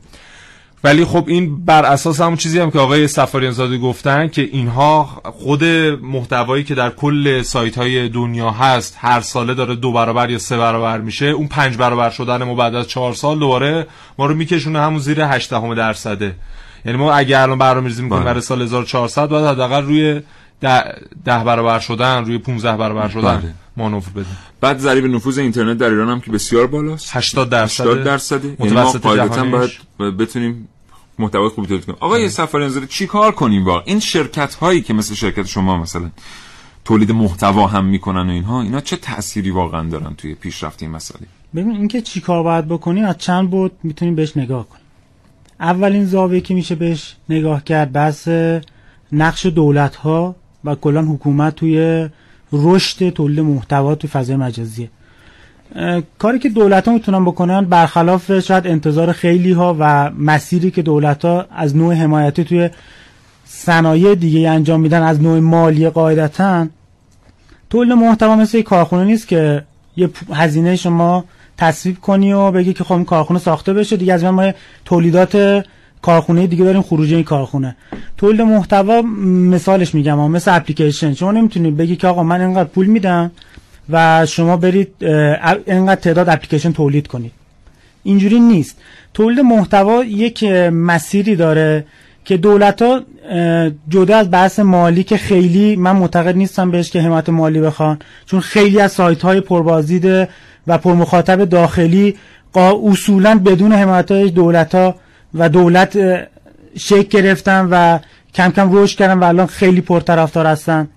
ولی خب این بر اساس همون چیزی هم که آقای سفاریان زاده گفتن که اینها خود محتوایی که در کل سایت های دنیا هست هر ساله داره دو برابر یا سه برابر میشه. اون پنج برابر شدن ما بعد از چهار سال دوباره ما رو میکشونه همون زیر 8 درصده. یعنی ما اگر الان برنامه‌ریزی می‌کنیم بله. برای سال 1400 باید حداقل روی ده, ده برابر شدن روی 15 برابر شدن. بله. مانور بده
بعد ضریب نفوذ اینترنت در ایران هم که بسیار بالاست.
80 درصد 80
درصد. یعنی ما قاعدتا باید بتونیم محتوای خوبی تولید کنیم. آقای سفاریان زاده چی کار کنیم واقعا؟ این شرکت هایی که مثل شرکت شما مثلا تولید محتوا هم می‌کنن و اینها اینا چه تأثیری واقعا دارن توی پیشرفت این مسئله؟
ببین اینکه چی کار باید بکنیم از چند بود می‌تونیم بهش نگاه کنیم. اولین زاویه که میشه بهش نگاه کرد بحث نقش دولت ها و کلان حکومت توی رشد تولید محتوا توی فضای مجازیه. اه، کاری که دولت ها می‌تونن بکنن برخلاف شاید انتظار خیلی ها و مسیری که دولت ها از نوع حمایتی توی صنایع دیگه انجام میدن از نوع مالی قاعدتا تولید محتوا مثل یک کارخونه نیست که یه هزینه شما تصویب کنی و بگی که خب کارخونه ساخته بشه. دیگه از من تولیدات کارخونه دیگه داریم خروجی این کارخونه. تولید محتوا مثالش میگم مثل اپلیکیشن. شما نمی‌تونید بگی که آقا من اینقدر پول میدم و شما برید اینقدر تعداد اپلیکیشن تولید کنید. اینجوری نیست. تولید محتوا یک مسیری داره که دولت ها جدا از بحث مالی که خیلی من معتقد نیستم بهش که حمایت مالی بخوان چون خیلی از سایت های پربازدید و پرمخاطب داخلی اصولا بدون حمایت های دولت ها و دولت شکل گرفتن و کم کم رشد کردن و الان خیلی پرطرفدار هستن.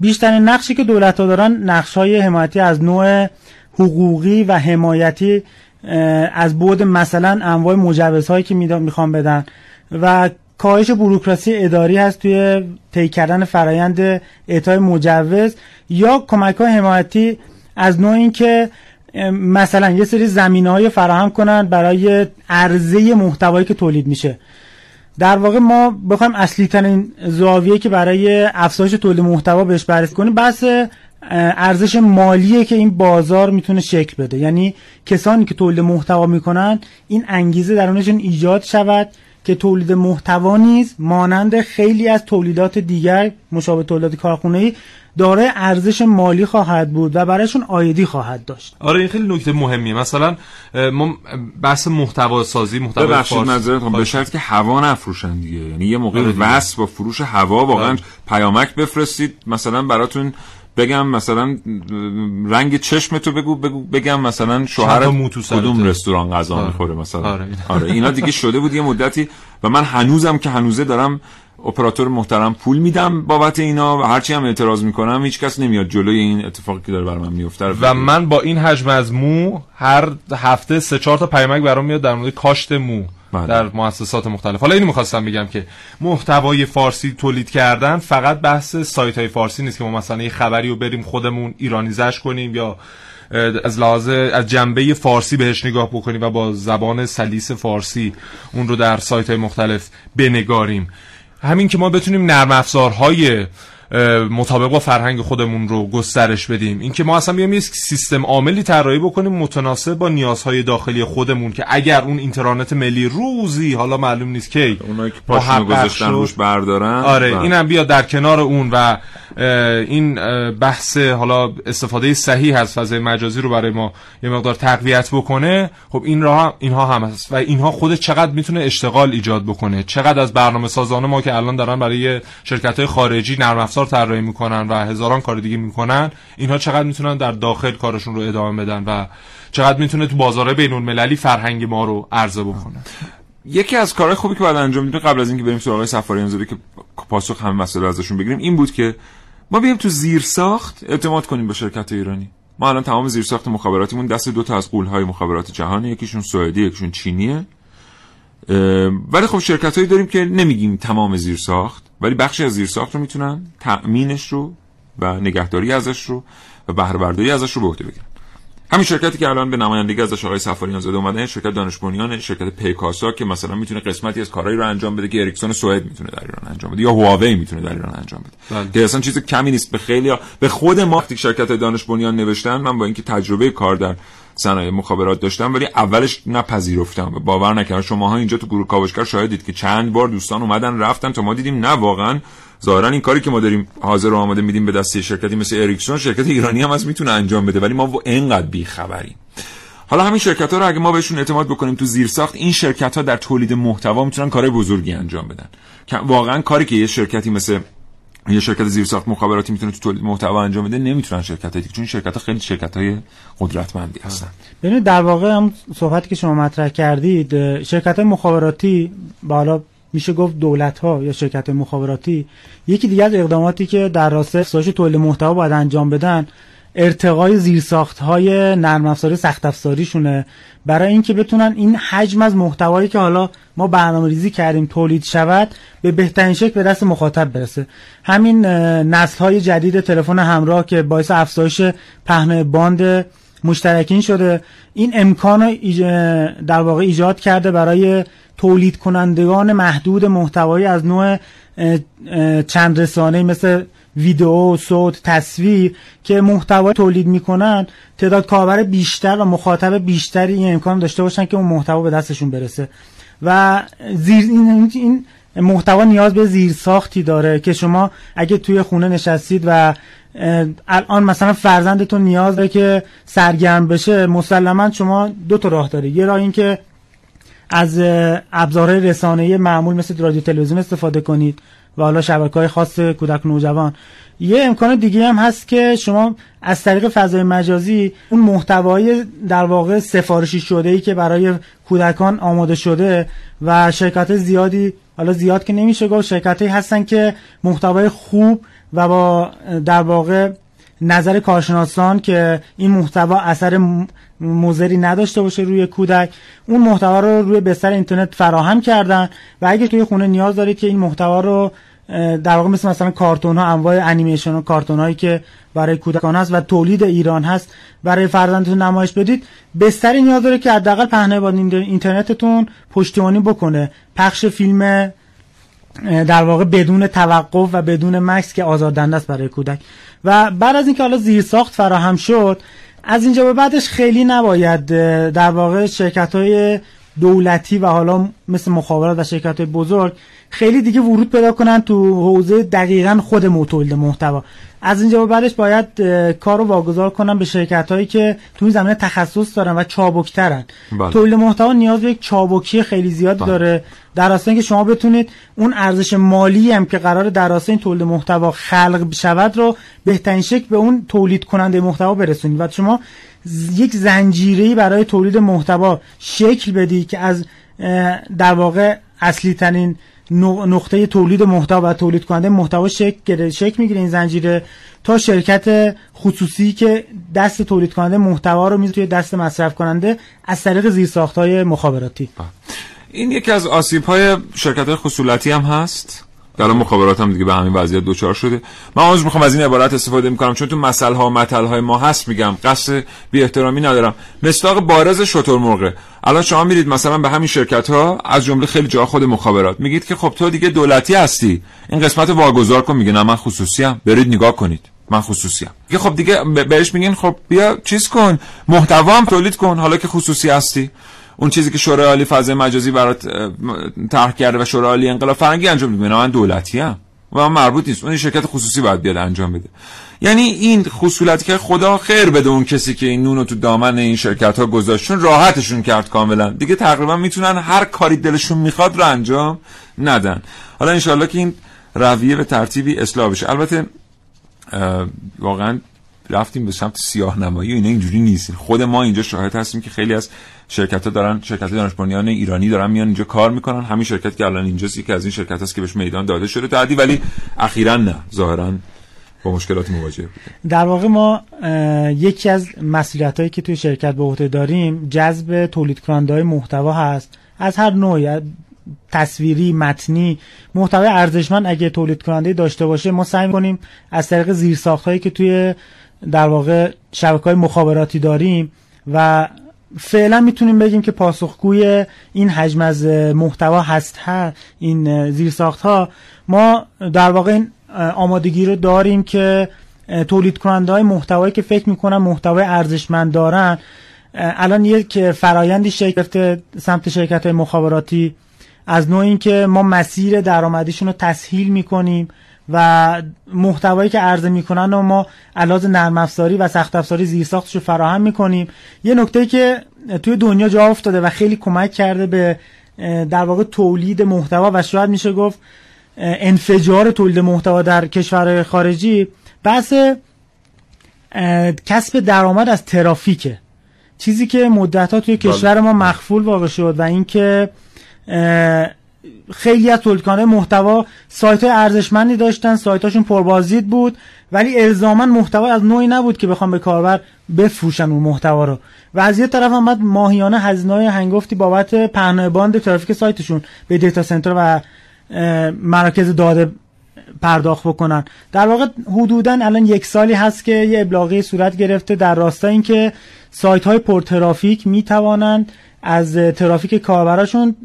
بیشترین نقشی که دولت ها دارن نقش های حمایتی از نوع حقوقی و حمایتی از بود مثلا انواع مجوزهایی که می‌خوان بدن. و کاهش بروکراسی اداری هست توی طی کردن فرایند اعطای مجوز یا کمک های حمایتی از نوع اینکه مثلا یه سری زمینه های فراهم کنن برای عرضه محتوایی که تولید میشه. در واقع ما بخوایم اصلی ترین زاویه که برای افزایش تولید محتوا بهش بررسی کنیم بحث ارزش مالیه که این بازار می‌تونه شکل بده. یعنی کسانی که تولید محتوا می‌کنن این انگیزه درونشون ایجاد شود که تولید محتوا نیز مانند خیلی از تولیدات دیگر مشابه تولیدات کارخانه‌ای دارای ارزش مالی خواهد بود و برایشون آیدی خواهد داشت
آره این خیلی نکته مهمیه مثلا ما بحث محتوا سازی محتوا
ببخشید
فارسی-
معذرت می‌خوام. به شرط که هوا نفروشن دیگه یعنی یه موقع
آره.
وصل با فروش هوا واقعا
بله.
پیامک بفرستید مثلا براتون بگم مثلا رنگ چشم تو بگو بگو بگم مثلا شوهر. کدوم رستوران غذا
آره.
می‌خوره مثلا
آره.
آره اینا دیگه شده بود یه مدتی و من هنوزم که هنوزه دارم اپراتور محترم پول میدم بابت اینا و هرچی هم اعتراض می‌کنم هیچ کس نمیاد جلوی این اتفاقی که داره برای من میفته
و. من با این حجم از مو هر هفته سه چهار تا پیامک برام میاد در مورد کاشت مو
بله.
در مؤسسات مختلف حالا اینو می‌خواستم بگم که محتوای فارسی تولید کردن فقط بحث سایت های فارسی نیست که ما مثلا یه خبری رو بریم خودمون ایرانیزش کنیم یا از لحاظ از جنبه فارسی بهش نگاه بکنیم و با زبان سلیس فارسی اون رو در سایت های مختلف بنگاریم همین که ما بتونیم نرم افزارهای مطابق با فرهنگ خودمون رو گسترش بدیم اینکه ما اصلا بیایم یه سیستم عاملی طراحی بکنیم متناسب با نیازهای داخلی خودمون که اگر اون اینترنت ملی روزی حالا معلوم نیست کی
اونایی که
محقق
گذاشتن. روش بردارن
آره
بله.
اینم بیا در کنار اون و این بحث حالا استفاده صحیح از فضای مجازی رو برای ما یه مقدار تقویت بکنه خب این راه اینها هم هست و اینها خود چقدر می‌تونه اشتغال ایجاد بکنه چقدر از برنامه سازان ما که الان دارن برای شرکت های خارجی نرم افزار طراحی می‌کنن و هزاران کار دیگه می‌کنن اینها چقدر می‌تونن در داخل کارشون رو ادامه بدن و چقدر می‌تونه تو بازار بین المللی فرهنگ ما رو عرضه بکنه.
یکی از کارهای خوبی که باید انجام بدیم قبل از اینکه بریم سراغ سفاریان زاده که پاسخ هم مسئله ازشون بگیریم این بود که ما بیایم تو زیر ساخت اعتماد کنیم به شرکت ایرانی. ما الان تمام زیر ساخت مخابراتیمون دست دو تا از قولهای مخابرات جهانی یکیشون سوئدی یکیشون چینیه. ولی خب شرکت هایی داریم که نمیگیم تمام زیر ساخت ولی بخشی از زیر ساخت رو می‌تونن تأمینش رو و نگهداری ازش رو و بهره برداری ازش رو به عهده بگیرن. همین شرکتی که الان به نمایندگی ازش آقای سفاریان زاده اومدن شرکت دانش بنیان شرکت پیکاسا که مثلا می‌تونه قسمتی از کارهایی رو انجام بده که اریکسون سوئد می‌تونه در ایران انجام بده یا هواوی می‌تونه در ایران انجام بده.
بله.
که اصلا چیز کمی نیست. به خیلی به خود ما وقتی شرکت دانش بنیان نوشتن من با اینکه تجربه کار در صنایع مخابرات داشتم ولی اولش نپذیرفتم. باور نکردم. شماها اینجا تو گروه کاوشگر شاهدید که چند بار دوستان اومدن رفتن تا ما دیدیم نه واقعا. ظاهرا این کاری که ما داریم حاضر و آماده میدیم به دست شرکتی مثل اریکسون شرکت ایرانی هم از می‌تونه انجام بده ولی ما و اینقدر بیخبریم. حالا همین شرکت ها رو اگه ما بهشون اعتماد بکنیم تو زیر ساخت این شرکت ها در تولید محتوا می‌تونن کار بزرگی انجام بدن. واقعا کاری که یه شرکتی مثل یه شرکت زیر ساخت مخابراتی می‌تونه تو تولید محتوا انجام بده نمی‌تونن شرکت هایی چون شرکت ها خیلی شرکت های قدرتمندی هستن.
ببینید در واقع هم صحبتی که شما مطرح کردید شرکت های مخابراتی بالا میشه گفت دولت ها یا شرکت مخابراتی یکی دیگه از اقداماتی که در راستای افزایش تولید محتوا باید انجام بدن ارتقای زیرساخت های نرم افزاری سخت افزاریشونه برای اینکه بتونن این حجم از محتوایی که حالا ما برنامه ریزی کردیم تولید شود به بهترین شکل به دست مخاطب برسه. همین نسل های جدید تلفن همراه که باعث افزایش پهنای باند مشترکین شده این امکان در واقع ایجاد کرده برای تولید کنندگان محدود محتوایی از نوع چند رسانه مثل ویدئو، صوت، تصویر که محتوا تولید می‌کنن تعداد کاربر بیشتر و مخاطب بیشتری این امکان داشته باشن که اون محتوا به دستشون برسه. و زیر این, این محتوا نیاز به زیر ساختی داره که شما اگه توی خونه نشستید و الان مثلا فرزندتون نیاز داره که سرگرم بشه مسلما شما دو تا راه داره. یه راه این که از ابزارهای رسانه‌ای معمول مثل رادیو تلویزیون استفاده کنید. و حالا شبکه های خاص کودک نوجوان. یه امکان دیگه هم هست که شما از طریق فضای مجازی اون محتوای در واقع سفارشی شده ای که برای کودکان آماده شده و شرکت زیادی حالا زیاد که نمیشه گفت شرکت هستن که محتوای خوب و با در واقع نظر کارشناسان که این محتوا اثر مزری نداشته باشه روی کودک اون محتوا رو روی بستر اینترنت فراهم کردن. و اگه توی خونه نیاز دارید که این محتوا رو در واقع مثل مثلا کارتون ها انواع انیمیشن و کارتون هایی که برای کودکان هست و تولید ایران هست برای فرزندتون نمایش بدید. بستری نیاز داره که حداقل پهنه با اینترنتتون پشتیبانی بکنه. پخش فیلم در واقع بدون توقف و بدون مکس که آزاردنده است برای کودک. و بعد از اینکه حالا زیر ساخت فراهم شد از اینجا به بعدش خیلی نباید در واقع شرکت های دولتی و حالا مثل مخابرات و شرکت های بزرگ خیلی دیگه ورود پیدا کنن تو حوزه دقیقا خود تولید محتوا از اینجا به بعدش باید کار رو واگذار کنن به شرکت هایی که تو این زمینه تخصص دارن و چابکترن بله. تولید محتوا نیاز به یک چابکی خیلی زیادی بله. داره در اصل که شما بتونید اون ارزش مالی هم که قرار در اصل این تولید محتوا خلق شود رو بهترین شکل به اون تولید کننده محتوا برسونید و شما یک زنجیره برای تولید محتوا شکل بدی که از در واقع اصلی ترین نقطه تولید محتوا و تولید کننده محتوا شکل شکل می‌گیره این زنجیره تا شرکت خصوصی که دست تولید کننده محتوا رو می‌ذاره توی دست مصرف کننده از طریق زیرساخت‌های مخابراتی.
این یکی از آسیب های شرکت هم هست. در مخابرات هم دیگه به همین وضعیت دوچار شده. من عذر می‌خوام از این عبارت استفاده می‌کنم چون تو مسئله ها مطل های ما هست میگم قصد بی احترامی ندارم. مصداق بارز شطور مرغه. الان شما میرید مثلا به همین شرکت ها از جمله خیلی جا خود مخابرات میگید که خب تو دیگه دولتی هستی. این قسمت واگذار کن. میگه نه من خصوصی هم برید نگاه کنید. من خصوصی هم خب دیگه بهش میگین خب بیا چیز کن. محتوا هم تولید کن. حالا که خصوصی هستی. اون چیزی که شورای عالی فضای مجازی برات طرح کرده و شورای عالی انقلاب فرنگی انجام میده. من دولتی ام. و من مربوط نیست. اون شرکت خصوصی باید بیاد انجام بده. یعنی این خصولتی که خدا خیر بده اون کسی که این نونو تو دامن این شرکت ها گذاشتون راحتشون کرد کاملا. دیگه تقریبا می‌تونن هر کاری دلشون می‌خواد رو انجام ندن. حالا انشالله که این رویه به ترتیبی اصلاح بشه. البته واقعا رفتیم به سمت سیاه نمایی و اینا اینجوری نیست خود ما اینجا شاهد هستیم که خیلی از شرکت ها دارن شرکت دانش بنیان ایرانی دارن میان اینجا کار می‌کنن. همین شرکت که الان اینجاست یکی از این شرکت هست که بهش میدان داده شده تعدی ولی اخیرا نه. ظاهرا با مشکلات مواجه بوده
در واقع ما یکی از مسئولیت هایی که توی شرکت به عهده داریم جذب تولید کننده های محتوا هست. از هر نوعی تصویری متنی. محتوای ارزشمند اگه تولید کننده داشته باشه ما سعی کنیم از طریق زیرساخت هایی که توی در واقع شبکه های مخابراتی داریم و فعلا می‌تونیم بگیم که پاسخگوی این حجم از محتوا هست ها این زیرساخت ها ما در واقع این آمادگی رو داریم که تولید کننده های محتوایی که فکر می‌کنن محتوای ارزشمند دارن. الان یک فرایندی شکل سمت شرکت های مخابراتی از نوع اینکه ما مسیر درآمدیشون رو تسهیل می‌کنیم. و محتوایی که عرضه می‌کنن و ما علاوه نرم افزاری و سخت افزاری زیرساختش رو فراهم می‌کنیم. یه نکته که توی دنیا جا افتاده و خیلی کمک کرده به در واقع تولید محتوا و شاید میشه گفت انفجار تولید محتوا در کشورهای خارجی بحث کسب درآمد از ترافیکه. چیزی که مدت ها توی کشور ما مخفول واقع شد و اینکه خیلی از تولید محتوا سایت ارزشمندی داشتن سایت هاشون پربازدید بود ولی الزاما محتوا از نوعی نبود که بخوام به کاربر بفروشن اون محتوا رو. و از یه طرف هم بعد ماهیانه هزینه های هنگفتی بابت پهنای باند ترافیک سایتشون به دیتا سنتر و مراکز داده پرداخت بکنن. در واقع حدودا الان یک سالی هست که یه ابلاغی صورت گرفته در راستای اینکه سایت های پرترافیک می توانند از ترافیک کاربراشون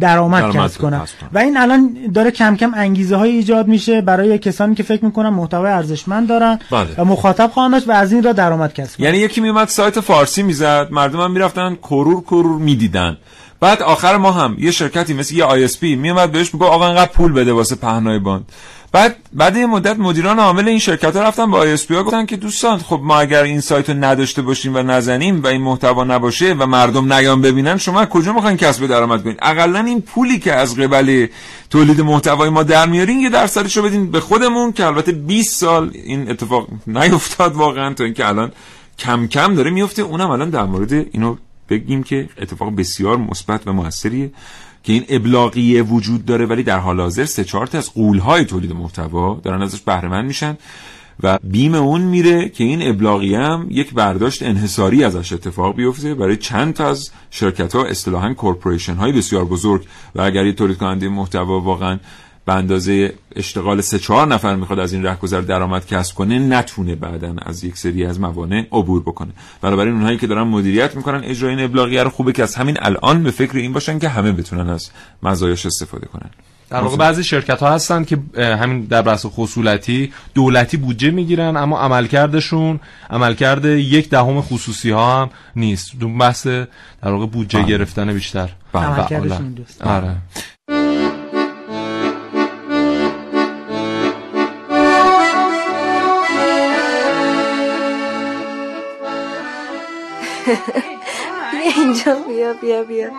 درآمد کسب کنن. و این الان داره کم کم انگیزه هایی ایجاد میشه برای کسانی که فکر می‌کنن محتوای ارزشمند دارن بله. و مخاطب خواهند داشت و از این راه درآمد کسب
کنن. یعنی یکی میومد سایت فارسی می‌زد مردم هم می‌رفتن کرور کرور می‌دیدن. بعد آخر ما هم یه شرکتی مثل یه ISP میومد بهش میگه آقا انقدر پول بده واسه پهنای باند. بعد بعد یه مدت مدیران عامل این شرکت ها رفتن با ISP گفتن که دوستان خب ما اگر این سایت رو نداشته باشیم و نزنیم و این محتوا نباشه و مردم نیام ببینن شما کجا می‌خواین کسب درآمد کنید اقلا این پولی که از قبل تولید محتوای ما در میارین یه درصدش رو بدین به خودمون که البته 20 سال این اتفاق نیفتاد واقعا تا اینکه الان کم کم داره میفته. اونم الان در مورد اینو بگیم که اتفاق بسیار مثبت و موثریه. که این ابلاغیه وجود داره ولی در حال حاضر سه چهار تا از قولهای تولید محتوا دارن ازش بهره میشن و بیم اون میره که این ابلاغیه هم یک برداشت انحصاری ازش اتفاق بیفته برای چند تا از شرکت ها اصطلاحا کورپوریشن های بسیار بزرگ. و اگر یه تولید کننده محتوا واقعا به اندازه اشتغال سه چهار نفر می‌خواد از این رهگذر درآمد کسب کنه نتونه بعدا از یک سری از موانع عبور بکنه. بنابراین اونهایی که دارن مدیریت می‌کنن اجرای این ابلاغیه رو خوبه که از همین الان به فکر این باشن که همه بتونن از مزایاش استفاده کنن.
در واقع بعضی شرکت ها هستن که همین در بحث خصولتی دولتی بودجه می‌گیرن اما عملکردشون عملکرد یک دهم خصوصی ها هم نیست. دون بحث در واقع بودجه بله. گرفتن بیشتر.
بله. عملکردشون آره.
بیا اینجا بیا بیا بیا.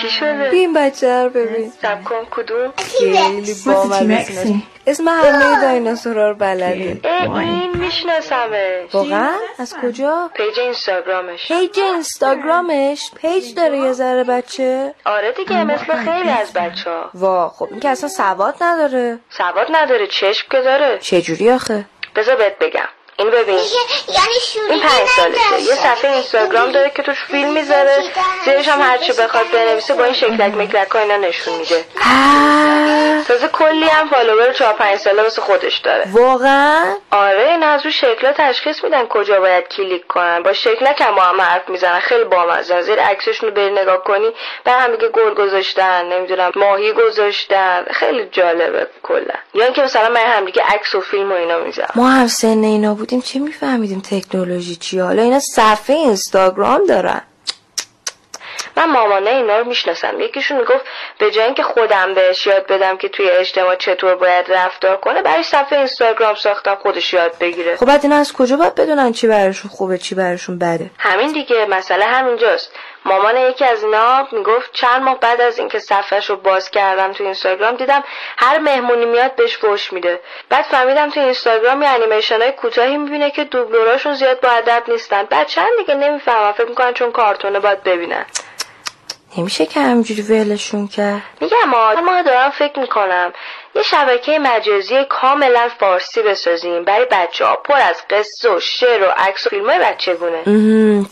چی شده؟
بیا این بچه رو ببین.
سب کن کدوم؟
خیلی بامزه اسم همه دایناسورا رو بلده
این میشناسمش.
واقعا؟ از کجا؟
page اینستاگرامش.
page اینستاگرامش؟ page داره یه ذره بچه؟
آره دیگه مثل خیلی از بچه ها
وا خب این که اصلا سواد نداره.
سواد نداره چشم که داره.
چجوری آخه؟
بذار بهت بگم. این ببین.
یعنی
این پنج سالشه. یه صفحه اینستاگرام داره که توش فیلم می‌ذاره. زیرش هم هرچی بخواد بنویسه با این شکلک مکلک ها اینا نشون میده. تازه کلی هم follower چهار پنج ساله واسه خودش داره.
واقعا؟
آره این از رو شکلا تشخیص میدن کجا باید کلیک کنن. با شکلک هم با هم حرف می‌زنن. خیلی بامزه زیر عکسشون رو بری نگاه کنی به هم دیگه گل گذاشتن نمی‌دونم ماهی گذاشتن. خیلی جالبه کلا. یا اینکه مثلا من هم دیگه عکس و فیلم و اینا می‌ذارم.
ما هم سن اینا بودیم چه میفهمیدیم تکنولوژی چیه حالا اینا صفحه اینستاگرام دارن.
من مامانه اینا رو می‌شناسم. یکیشون می‌گفت به جای اینکه خودم بهش یاد بدم که توی اجتماع چطور باید رفتار کنه برای صفحه اینستاگرام ساختم خودش یاد بگیره.
خب بعد اینا از کجا باید بدونن چی براشون خوبه چی براشون بده؟
همین دیگه مسئله همینجاست. مامان یکی از اینا می‌گفت چند ماه بعد از اینکه صفحش رو باز کردم تو اینستاگرام دیدم هر مهمونی میاد بهش فوش میده. بعد فهمیدم تو اینستاگرام یه انیمیشن های کوتاهی می‌بینه که دوبلوراشون زیاد با ادب نیستن. بعد چند دیگه نمی‌فهمم فکر می‌کنن چون کارتونه باید ببینن.
نمیشه که همجوری ولشون کرد؟
میگم ما دارم فکر می‌کنم. یه شبکه مجازی کاملا فارسی بسازیم. برای بچه ها پر از قصه و شعر و عکس و فیلم های بچگونه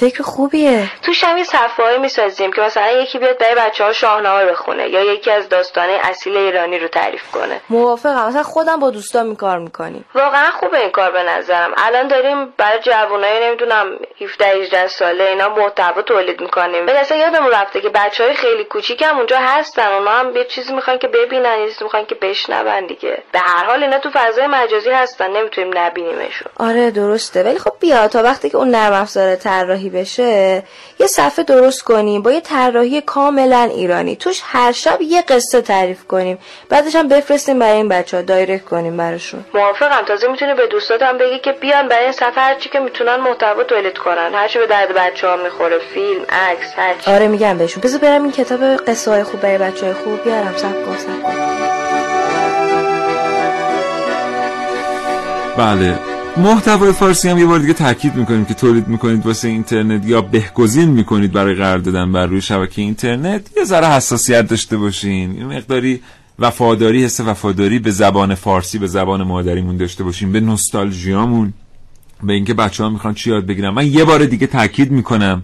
فکر خوبیه.
توش هم یه صفحه می‌سازیم که مثلا یکی بیاد برای بچه ها شاهنامه بخونه یا یکی از داستانه اصیل ایرانی رو تعریف کنه.
موافقم. مثلا خودم با دوستان می کار می‌کنیم.
واقعا خوبه این کار به نظرم. الان داریم برای جوانای نمی‌دونم 17 18 ساله اینا محتوا تولید می‌کنیم. ولی اصلا یادمون رفته که بچه های خیلی کوچیک هم اونجا هستن. اونا هم یه چیزی می‌خوان که ببینن یه چیزی می‌خوان که بشنن بشنون دیگه. به هر حال اینا تو فضای مجازی هستن نمی‌تونیم نبینیمشون.
آره درسته. ولی خب بیا تا وقتی که اون نرم افزار طراحی بشه یه صفحه درست کنیم. با یه طراحی کاملا ایرانی. توش هر شب یه قصه تعریف کنیم. بعدش هم بفرستیم برای این بچه ها دایرکت کنیم براشون.
موافقم. تازه می‌تونی به دوستاتم بگی که بیان برای این صفحه هرچی که می‌تونن محتوا تولید کنن. هرچی به درد بچه ها می‌خوره. فیلم عکس هرچی
آره میگم بهشون. بذار برم این کتاب قصه های خوب برای بچه های خوب بیارم. سب کن سب کن.
بله. محتوای فارسی هم یه بار دیگه تاکید می‌کنیم که تولید می‌کنید واسه اینترنت یا بهگزین می‌کنید برای قرار دادن بر روی شبکه اینترنت. یه ذره حساسیت داشته باشین. این مقداری وفاداری حس وفاداری به زبان فارسی به زبان مادریمون داشته باشیم به نوستالژیامون به اینکه بچه ها می‌خوان چی یاد بگیرن. من یه بار دیگه تاکید می‌کنم.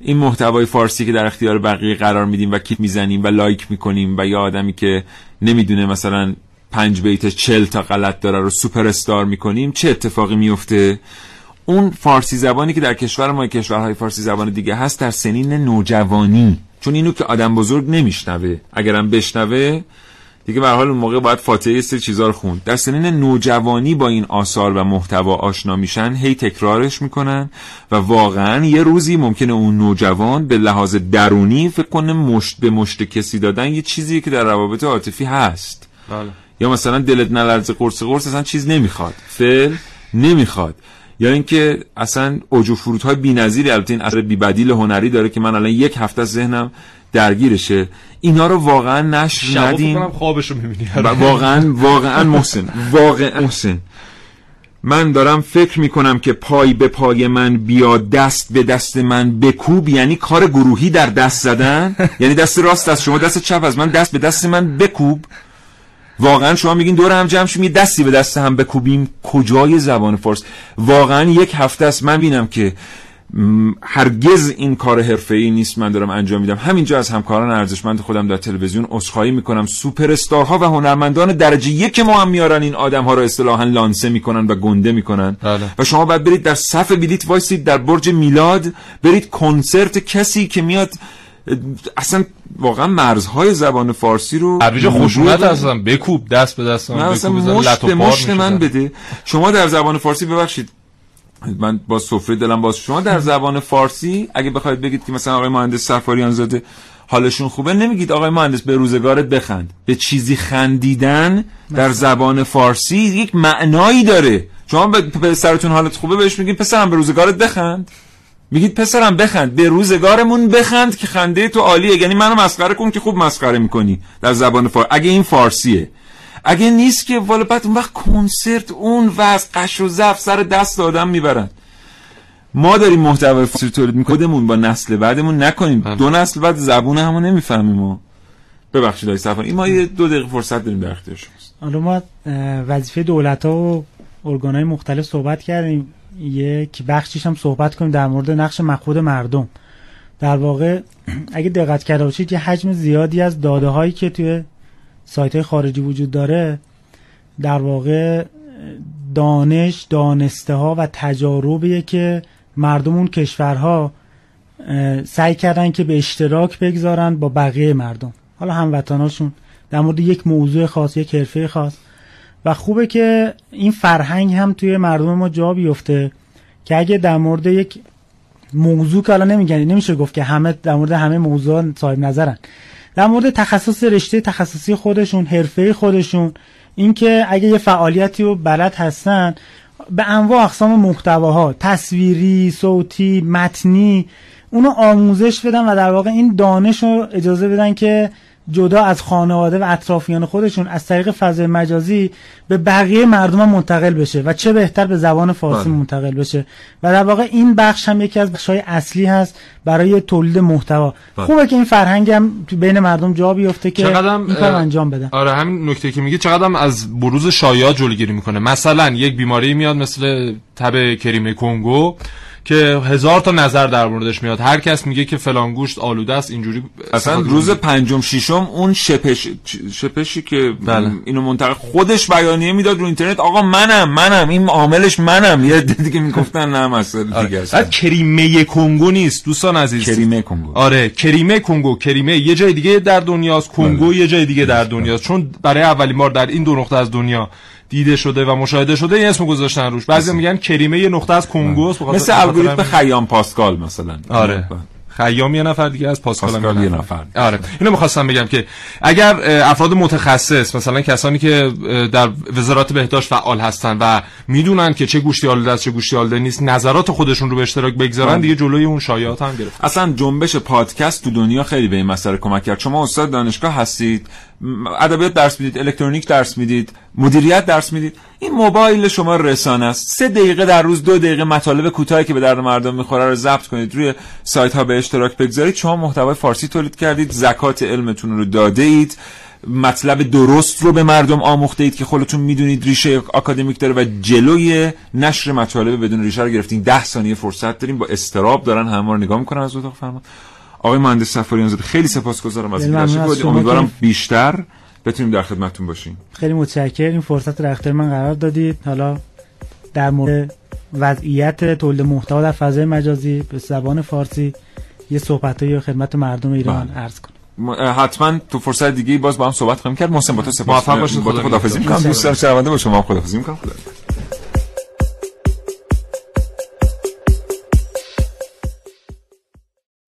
این محتوای فارسی که در اختیار بقیه قرار میدیم و کیپ می‌زنیم و لایک می‌کنیم و یا آدمی که نمی‌دونه مثلا پنج بیت چل تا غلط داره رو سوپر استار می‌کنیم. چه اتفاقی میفته اون فارسی زبانی که در کشور ما کشورهای فارسی زبان دیگه هست در سنین نوجوانی. چون اینو که آدم بزرگ نمیشنوه. اگرم بشنوه دیگه به حال اون موقع باید فاتحه سه چیزا رو خوند. در سنین نوجوانی با این آثار و محتوا آشنا میشن هی تکرارش می‌کنن و واقعا یه روزی ممکنه اون نوجوان به لحاظ درونی فکر کنه مشت به مشت کسی دادن یه چیزی که در روابط عاطفی هست.
بله.
یا مثلا دلت نلرزه قرص قرص اصلا چیز نمی‌خواد. فعل نمی‌خواد. یا اینکه اصلا اوج و فرودهای بی‌نظیری البته این اثر بی‌بدیل هنری داره که من الان یک هفته از ذهنم درگیرشه. اینا رو واقعا نشر
فکر
ندیم.
خوابشو می‌بینی.
واقعا واقعا محسن واقعا محسن. من دارم فکر می‌کنم که پای به پای من بیا دست به دست من بکوب یعنی کار گروهی در دست زدن. یعنی دست راست از شما دست چپ از من دست به دست من بکوب. واقعا شما میگین دور هم جمع شیم یه دستی به دست هم بکوبیم. کجای زبان فارس؟ واقعا یک هفته است. من بینم که هرگز این کار حرفه‌ای نیست من دارم انجام میدم. همینجا از همکاران ارزشمند خودم در تلویزیون عذرخواهی می‌کنم. سوپر استارها و هنرمندان درجه یک ما هم میارن. این آدم ها رو اصطلاحا لانسه می‌کنن و گنده می‌کنن.
بله.
و شما باید برید در صف بلیت وایسید در برج میلاد. برید کنسرت کسی که میاد اصلا واقعا مرزهای زبان فارسی رو
هر خشونت هستم بکوب دست به دست
من اصلا مشت به مشت من. بده. شما در زبان فارسی ببخشید. من با سفره دلم باز شما در زبان فارسی اگه بخواید بگید که مثلا آقای مهندس سفاریان زاده حالشون خوبه نمیگید آقای مهندس به روزگارت بخند. به چیزی خندیدن در زبان فارسی یک معنایی داره. شما به پسرتون حالت خوبه بهش میگید پسرم به روزگارت بخند. میگید پسرم بخند به روزگارمون بخند که خنده تو عالیه. یعنی منو مسخره کن که خوب مسخره می‌کنی در زبان فارسی اگه این فارسیه. اگه نیست که والا بعد اون وقت کنسرت اون وز قش و زف سر دست آدم می‌برن. ما داریم محتوای فارسی تولید می‌کنیم. خودمون با نسل بعدمون نکنیم. دو نسل بعد زبون همو نمی‌فهمیم ما. ببخشید آقای صفان این ما یه دو دقیقه فرصت داریم در اختیار شماست.
حالا ما وظیفه دولت ها و ارگانهای مختلف صحبت کردیم. یک بخشیش هم صحبت کنیم در مورد نقش مخود مردم. در واقع اگه دقت کرده باشید یه حجم زیادی از داده هایی که توی سایت های خارجی وجود داره در واقع دانش دانسته ها و تجاربیه که مردم اون کشورها سعی کردن که به اشتراک بگذارن با بقیه مردم. حالا هموطناشون در مورد یک موضوع خاص یک حرفه خاص. و خوبه که این فرهنگ هم توی مردم ما جا بیفته که اگه در مورد یک موضوع که حالا نمیگن نمیشه گفت که همه در مورد همه موضوع صاحب نظرن. در مورد تخصص رشته تخصصی خودشون حرفه خودشون اینکه اگه یه فعالیتی رو بلد هستن به انواع اقسام محتواها تصویری صوتی متنی اونو آموزش بدن و در واقع این دانش رو اجازه بدن که جدا از خانواده و اطرافیان خودشون از طریق فضای مجازی به بقیه مردم هم منتقل بشه و چه بهتر به زبان فارسی
بله.
منتقل بشه و در واقع این بخش هم یکی از بخش‌های اصلی هست برای تولید محتوا
بله.
خوبه که این فرهنگ هم بین مردم جا بیفته که
چقدرم
این کار انجام بدن
آره همین نکته که میگه چقدرم از بروز شایعات جلوگیری می‌کنه مثلا یک بیماری میاد مثل تب کریمه کنگو که هزار تا نظر در موردش میاد هر کس میگه که فلان گوشت آلوده است اینجوری
اصلا روز. پنجم ششم اون شپش شپشی که
بله.
اینو منتقل خودش بیانیه می‌داد رو اینترنت آقا منم منم این عاملش منم یه دیگه می‌گفتن نه مسئله دیگه
آره.
است
بعد کریمه کنگو نیست دوستان عزیز
کریمه کنگو
آره کریمه کنگو کریمه یه جای دیگه در دنیاست کنگو
بله.
یه جای دیگه در دنیاست چون برای اولین بار در این دو نقطه از دنیا دیده شده و مشاهده شده این اسم گذاشتن روش. بعضی میگن کریمه یه نقطه از کنگو است
مثل الگوریتم خیام پاسکال مثلا.
آره. خیام یه نفر دیگه از پاسکال, هم
پاسکال یه نفر.
آره. اینو می‌خواستم بگم که اگر افراد متخصص مثلا کسانی که در وزارت بهداشت فعال هستن و می‌دونن که چه گوشتی آلوده است چه گوشتی آلوده نیست نظرات خودشون رو به اشتراک بگذارن
بله.
دیگه جلوی اون شایعات هم گرفت
اصلا جنبش پادکست تو دنیا خیلی به این مسئله کمک کرد. شما استاد دانشگاه هستید ادبیات درس می‌دید الکترونیک درس می‌دید مدیریت درس می‌دید این موبایل شما رسانه است. سه دقیقه در روز دو دقیقه مطالب کوتاهی که به درد مردم می‌خوره رو ضبط کنید روی سایت ها به اشتراک بگذارید. شما محتوای فارسی تولید کردید زکات علمتون رو داده اید مطلب درست رو به مردم آموخته اید که خودتون می‌دونید. ریشه آکادمیک داره و جلوی نشر مطالب بدون ریشه رو گرفتین. ده ثانیه فرصت داریم با استراب دارن همه رو نگاه می‌کنن از اتاق فرمان. آقای مهندس سفاریان زاده خیلی سپاسگزارم از
شما
بردید. امیدوارم بیشتر بتونیم در خدمتتون باشیم.
خیلی متشکرم. این فرصت رو اختیار من قرار دادید. حالا در مورد وضعیت تولید محتوا در فضای مجازی به زبان فارسی یه صحبتایی خدمت مردم ایران
بله.
عرض کنم.
حتما تو فرصت دیگه باز با هم صحبت خواهیم کرد. محسن با تو سپاس.
موفق باشید.
با تو
خدا
خداحافظی. می‌کنم. دوستان شنونده با شما هم خداحافظی می‌کنم. خدا